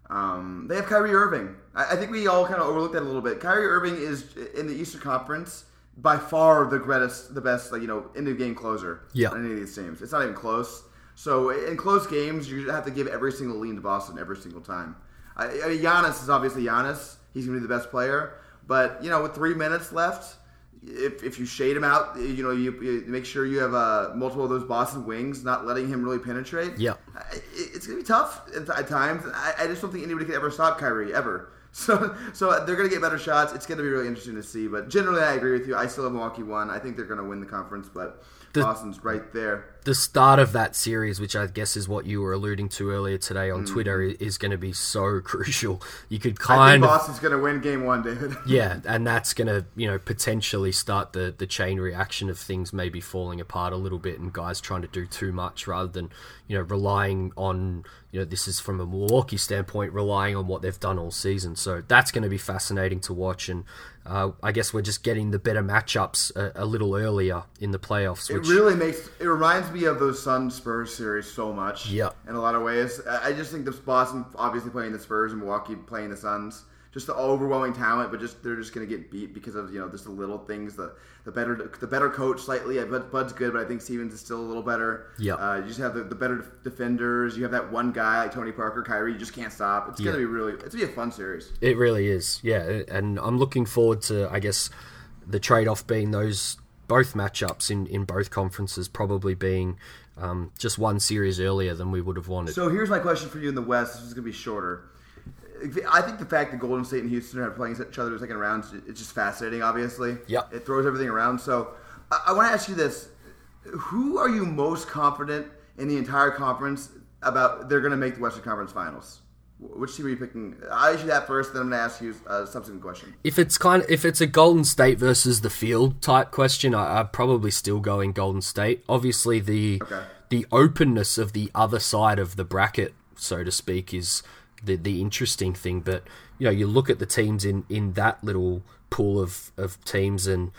Um, they have Kyrie Irving. I, I think we all kind of overlooked that a little bit. Kyrie Irving is in the Eastern Conference by far the greatest, the best, like you know, end of game closer. Yeah. on any of these teams, it's not even close. So in close games, you have to give every single lean to Boston every single time. I, I mean, Giannis is obviously Giannis. He's going to be the best player. But you know, with three minutes left, if, if you shade him out, you know, you, you make sure you have uh, multiple of those Boston wings, not letting him really penetrate. Yeah. It- it's going to be tough at, at times. I, I just don't think anybody can ever stop Kyrie ever. So, so they're going to get better shots. It's going to be really interesting to see. But generally, I agree with you. I still have Milwaukee one. I think they're going to win the conference, but The- Boston's right there. the start of that series, which I guess is what you were alluding to earlier today on Mm. Twitter, is going to be so crucial. You could I think kind of Boston's going to win game one, David. yeah, and that's going to you know potentially start the the chain reaction of things maybe falling apart a little bit and guys trying to do too much rather than you know relying on you know this is from a Milwaukee standpoint relying on what they've done all season. So that's going to be fascinating to watch and. Uh, I guess we're just getting the better matchups a, a little earlier in the playoffs. It really makes it reminds me of those Sun Spurs series so much. Yeah. in a lot of ways. I I just think the Boston obviously playing the Spurs and Milwaukee playing the Suns. Just the overwhelming talent, but just they're just going to get beat because of you know just the little things. The the better the better coach slightly. Bud, Bud's good, but I think Stevens is still a little better. Yeah. Uh, you just have the, the better defenders. You have that one guy like Tony Parker, Kyrie. You just can't stop. It's going to Yeah. be really. It's going to be a fun series. It really is, yeah. And I'm looking forward to, I guess, the trade off being those both matchups in, in both conferences probably being um, just one series earlier than we would have wanted. So here's my question for you in the West. This is going to be shorter. I think the fact that Golden State and Houston are playing each other in the second round, it's just fascinating, obviously. Yep. It throws everything around. So I, I want to ask you this. Who are you most confident in the entire conference about they're going to make the Western Conference Finals? Which team are you picking? I'll ask you that first, then I'm going to ask you a subsequent question. if it's kind of, if it's a Golden State versus the field type question, I, I'd probably still go in Golden State. Obviously, the Okay. the openness of the other side of the bracket, so to speak, is the the interesting thing. But you know, you look at the teams in in that little pool of of teams and.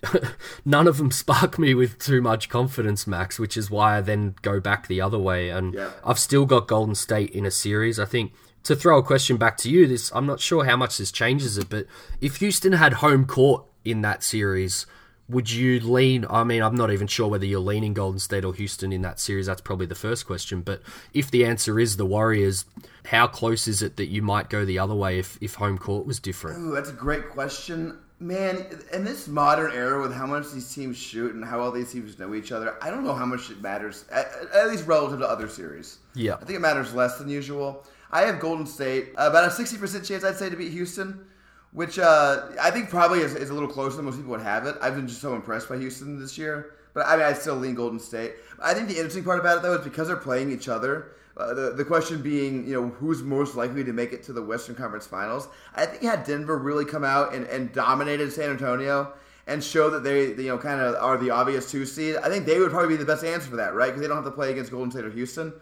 None of them spark me with too much confidence, Max, which is why I then go back the other way. And Yeah. I've still got Golden State in a series. I think to throw a question back to you, this I'm not sure how much this changes it, but if Houston had home court in that series, would you lean? I mean, I'm not even sure whether you're leaning Golden State or Houston in that series. That's probably the first question. But if the answer is the Warriors, how close is it that you might go the other way if, if home court was different? Ooh, that's a great question. Man, in this modern era with how much these teams shoot and how well these teams know each other, I don't know how much it matters, at, at least relative to other series. Yeah. I think it matters less than usual. I have Golden State, about a 60% chance, I'd say, to beat Houston, which uh, I think probably is, is a little closer than most people would have it. I've been just so impressed by Houston this year. But I mean, I still lean Golden State. I think the interesting part about it, though, is because they're playing each other. Uh, the, the question being, you know, who's most likely to make it to the Western Conference Finals? I think had Denver really come out and, and dominated San Antonio and show that they, you know, kind of are the obvious two seed, I think they would probably be the best answer for that, right? Because they don't have to play against Golden State or Houston.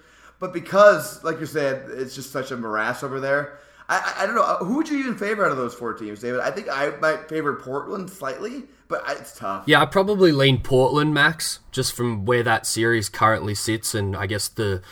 But because, like you said, it's just such a morass over there. I, I, don't know. uh, Who would you even favor out of those four teams, David? I think I might favor Portland slightly, but it's tough. Yeah, I probably lean Portland, Max, just from where that series currently sits, and I guess the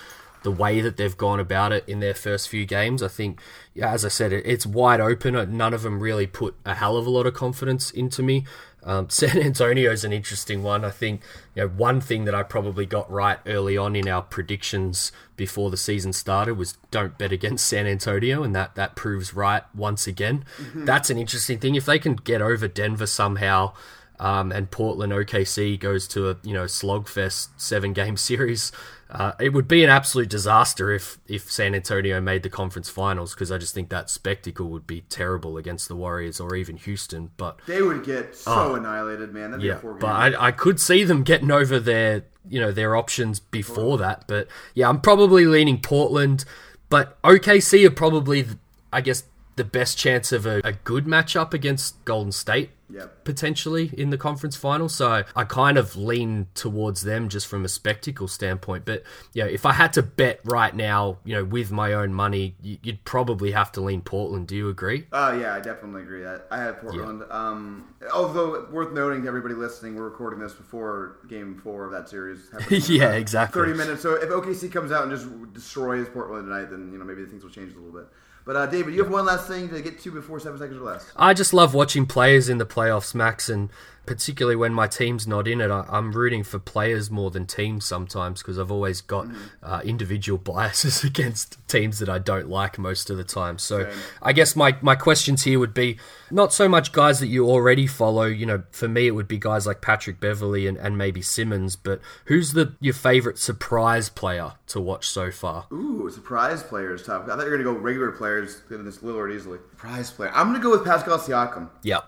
the way that they've gone about it in their first few games. I think, as I said, it, it's wide open. None of them really put a hell of a lot of confidence into me. Um, San is an interesting one. I think you know one thing that I probably got right early on in our predictions before the season started was don't bet against San Antonio, and that that proves right once again. That's an interesting thing. If they can get over Denver somehow, um, and Portland OKC goes to a you know slogfest seven game series. Uh, it would be an absolute disaster if if San Antonio made the conference finals because I just think that spectacle would be terrible against the Warriors or even Houston. But They would get so annihilated, man. That'd yeah, but I, I could see them getting over their you know their options before that. But yeah, I'm probably leaning Portland, but OKC are probably I guess the best chance of a, a good matchup against Golden State Yep. potentially in the conference final. So I kind of lean towards them just from a spectacle standpoint. But yeah, if I had to bet right now, you know, with my own money, you'd probably have to lean Portland. Do you agree? Oh yeah, I definitely agree. that I have Portland. Um, although worth noting to everybody listening, we're recording this before Game Four of that series. yeah, exactly. Thirty minutes. So if OKC comes out and just destroys Portland tonight, then you know maybe things will change a little bit. But uh, David, you have one last thing to get to before seven seconds or less. I just love watching players in the playoffs, Max, and particularly when my team's not in it, I, I'm rooting for players more than teams sometimes because I've always got uh, individual biases against teams that I don't like most of the time. So I guess my, my questions here would be not so much guys that you already follow. You know, for me, it would be guys like Patrick Beverley and, and maybe Simmons, but who's the your favorite surprise player to watch so far? Ooh, surprise player is tough. I thought you were gonna go regular players, getting this little Lillard easily. Surprise player. I'm gonna go with Pascal Siakam. Yep.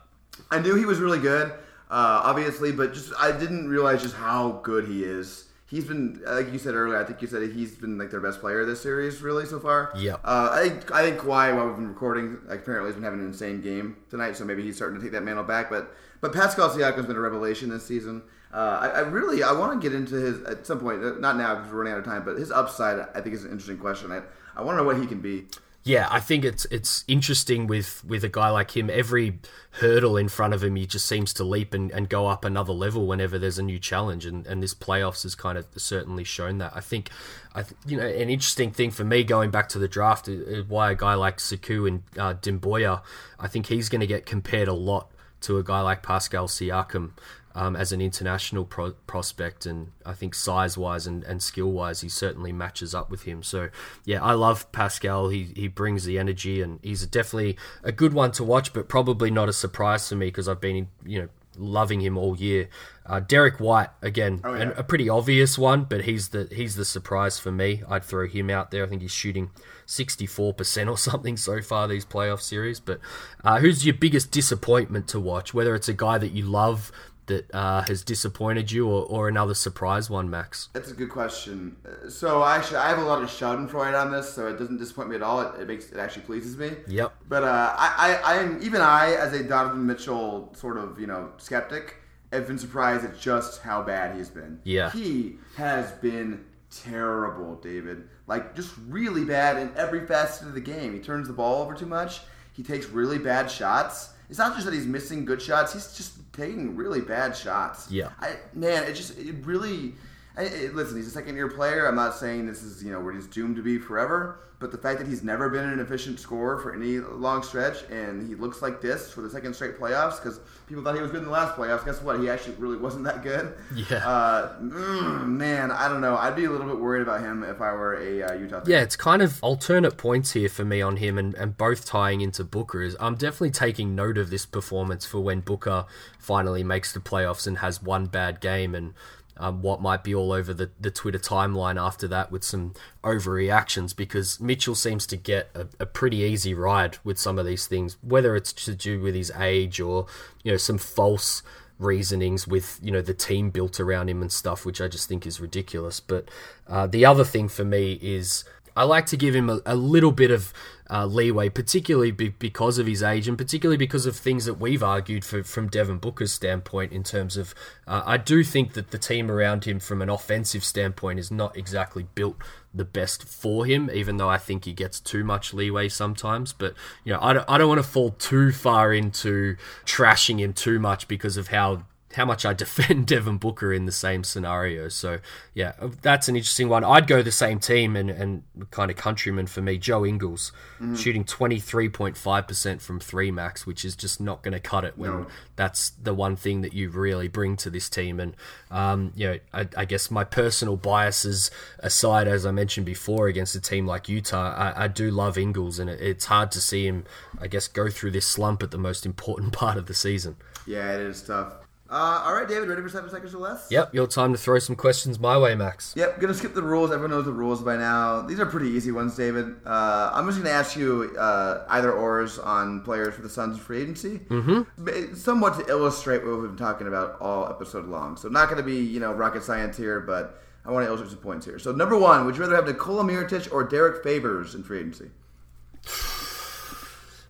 I knew he was really good, uh, obviously, but just I didn't realize just how good he is. He's been, like you said earlier, I think you said he's been like their best player this series, really so far. Yeah. Uh, I think I think Kawhi, while we've been recording, like, apparently has been having an insane game tonight, so maybe he's starting to take that mantle back. But but Pascal Siakam's been a revelation this season. Uh, I, I really I want to get into his at some point, uh, not now because we're running out of time, but his upside I think is an interesting question. I I want to know what he can be. Yeah, I think it's it's interesting with, with a guy like him. Every hurdle in front of him, he just seems to leap and, and go up another level whenever there's a new challenge, and, and this playoffs has kind of certainly shown that. I think, I th- you know, an interesting thing for me going back to the draft is, is why a guy like Sekou and uh, Doumbouya, I think he's going to get compared a lot to a guy like Pascal Siakam um, as an international pro- prospect, and I think size wise and, and skill wise, he certainly matches up with him. So, yeah, I love Pascal. He he brings the energy, and he's definitely a good one to watch, but probably not a surprise to me because I've been you know loving him all year. Uh, Derrick White again, yeah. an, a pretty obvious one, but he's the he's the surprise for me. I'd throw him out there. I think he's shooting sixty four percent or something so far these playoff series. But uh, who's your biggest disappointment to watch? Whether it's a guy that you love that uh, has disappointed you, or, or another surprise one, Max? That's a good question. So actually, I have a lot of Schadenfreude on this, so it doesn't disappoint me at all. It, it makes it actually pleases me. Yep. But uh, I, I, I am even I, as a Donovan Mitchell sort of you know skeptic, have been surprised at just how bad he's been. Yeah. he has been terrible, David. Like just really bad in every facet of the game. He turns the ball over too much. He takes really bad shots. It's not just that he's missing good shots; he's just taking really bad shots. Yeah. I, man, it just it really. I, it, listen, he's a second year player. I'm not saying this is you know where he's doomed to be forever, but the fact that he's never been an efficient scorer for any long stretch, and he looks like this for the second straight playoffs because people thought he was good in the last playoffs. Guess what? He actually really wasn't that good. Yeah. Uh, mm, man, I don't know. I'd be a little bit worried about him if I were a uh, Utah. fan. Yeah, it's kind of alternate points here for me on him, and, and both tying into Booker. Is I'm definitely taking note of this performance for when Booker finally makes the playoffs and has one bad game, and um, what might be all over the, the Twitter timeline after that with some overreactions because Mitchell seems to get a, a pretty easy ride with some of these things, whether it's to do with his age or you know some false reasonings with you know the team built around him and stuff, which I just think is ridiculous. But uh, the other thing for me is I like to give him a, a little bit of uh, leeway, particularly be, because of his age and particularly because of things that we've argued for, from Devin Booker's standpoint. In terms of, uh, I do think that the team around him, from an offensive standpoint, is not exactly built the best for him. Even though I think he gets too much leeway sometimes, but you know, I don't, I don't want to fall too far into trashing him too much because of how how much I defend Devin Booker in the same scenario. So yeah, that's an interesting one. I'd go the same team and, and kind of countryman for me, Joe Ingles, shooting twenty three point five percent from three max, which is just not going to cut it when No. that's the one thing that you really bring to this team. And um, you know, I, I guess my personal biases aside, as I mentioned before, against a team like Utah, I, I do love Ingles, and it, it's hard to see him, I guess, go through this slump at the most important part of the season. yeah, it is tough. Uh, all right, David, ready for seven seconds or less? Yep, your time to throw some questions my way, Max. Yep, gonna skip the rules. Everyone knows the rules by now. These are pretty easy ones, David. Uh, I'm just gonna ask you uh, either ors on players for the Suns free agency, mm-hmm. somewhat to illustrate what we've been talking about all episode long. So not gonna be you know rocket science here, but I want to illustrate some points here. So number one, would you rather have Nikola Mirotic or Derrick Favors in free agency?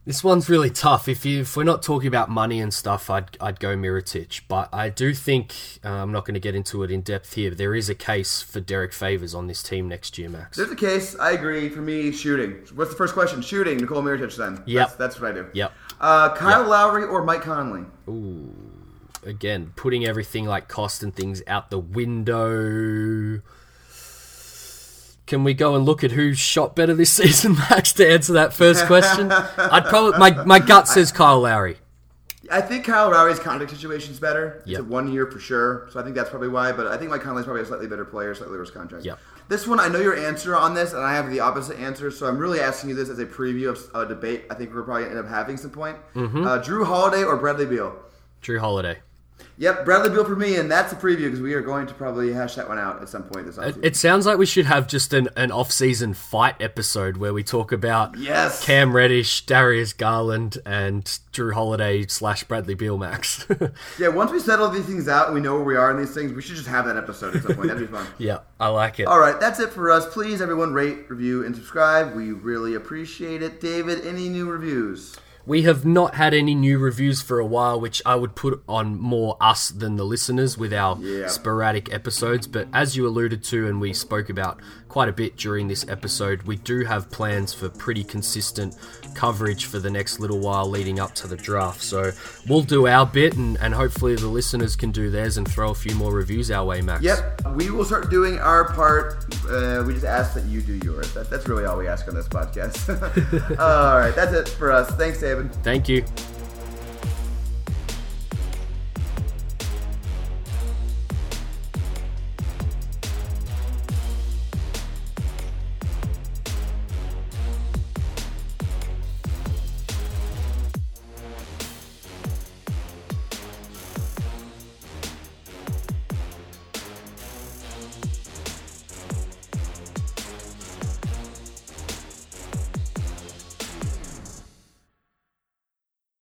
This one's really tough. If you if we're not talking about money and stuff, I'd I'd go Mirotic, but I do think uh, I'm not going to get into it in depth here. But there is a case for Derrick Favors on this team next year, Max. There's a case. I agree. For me, shooting. What's the first question? Shooting. Nikola Mirotic. Then. Yep. That's, that's what I do. Yep. Uh, Kyle Lowry or Mike Conley? Ooh. Again, putting everything like cost and things out the window. Can we go and look at who shot better this season, Max, to answer that first question? I'd probably my my gut says Kyle Lowry. I think Kyle Lowry's contract situation is better. It's Yep. a one year for sure, so I think that's probably why. But I think Mike Conley's probably a slightly better player, slightly worse contract. Yep. This one, I know your answer on this, and I have the opposite answer. So I'm really asking you this as a preview of a debate. I think we're probably gonna end up having some point. Mm-hmm. Uh, Jrue Holiday or Bradley Beal? Jrue Holiday. Yep, Bradley Beal for me, and that's a preview because we are going to probably hash that one out at some point this It, offseason. it sounds like we should have just an, an off-season fight episode where we talk about Yes. Cam Reddish, Darius Garland, and Jrue Holiday slash Bradley Beal Max. Yeah, once we settle these things out and we know where we are in these things, we should just have that episode at some point. That'd be fun. yeah, I like it. All right, that's it for us. Please, everyone, rate, review, and subscribe. We really appreciate it. David, any new reviews? We have not had any new reviews for a while, which I would put on more us than the listeners with our Yeah. sporadic episodes. But as you alluded to, and we spoke about quite a bit during this episode, we do have plans for pretty consistent coverage for the next little while leading up to the draft. So we'll do our bit, and, and hopefully the listeners can do theirs and throw a few more reviews our way, Max. Yep, we will start doing our part. Uh, we just ask that you do yours. That, that's really all we ask on this podcast. all right, that's it for us. Thanks, David. Thank you.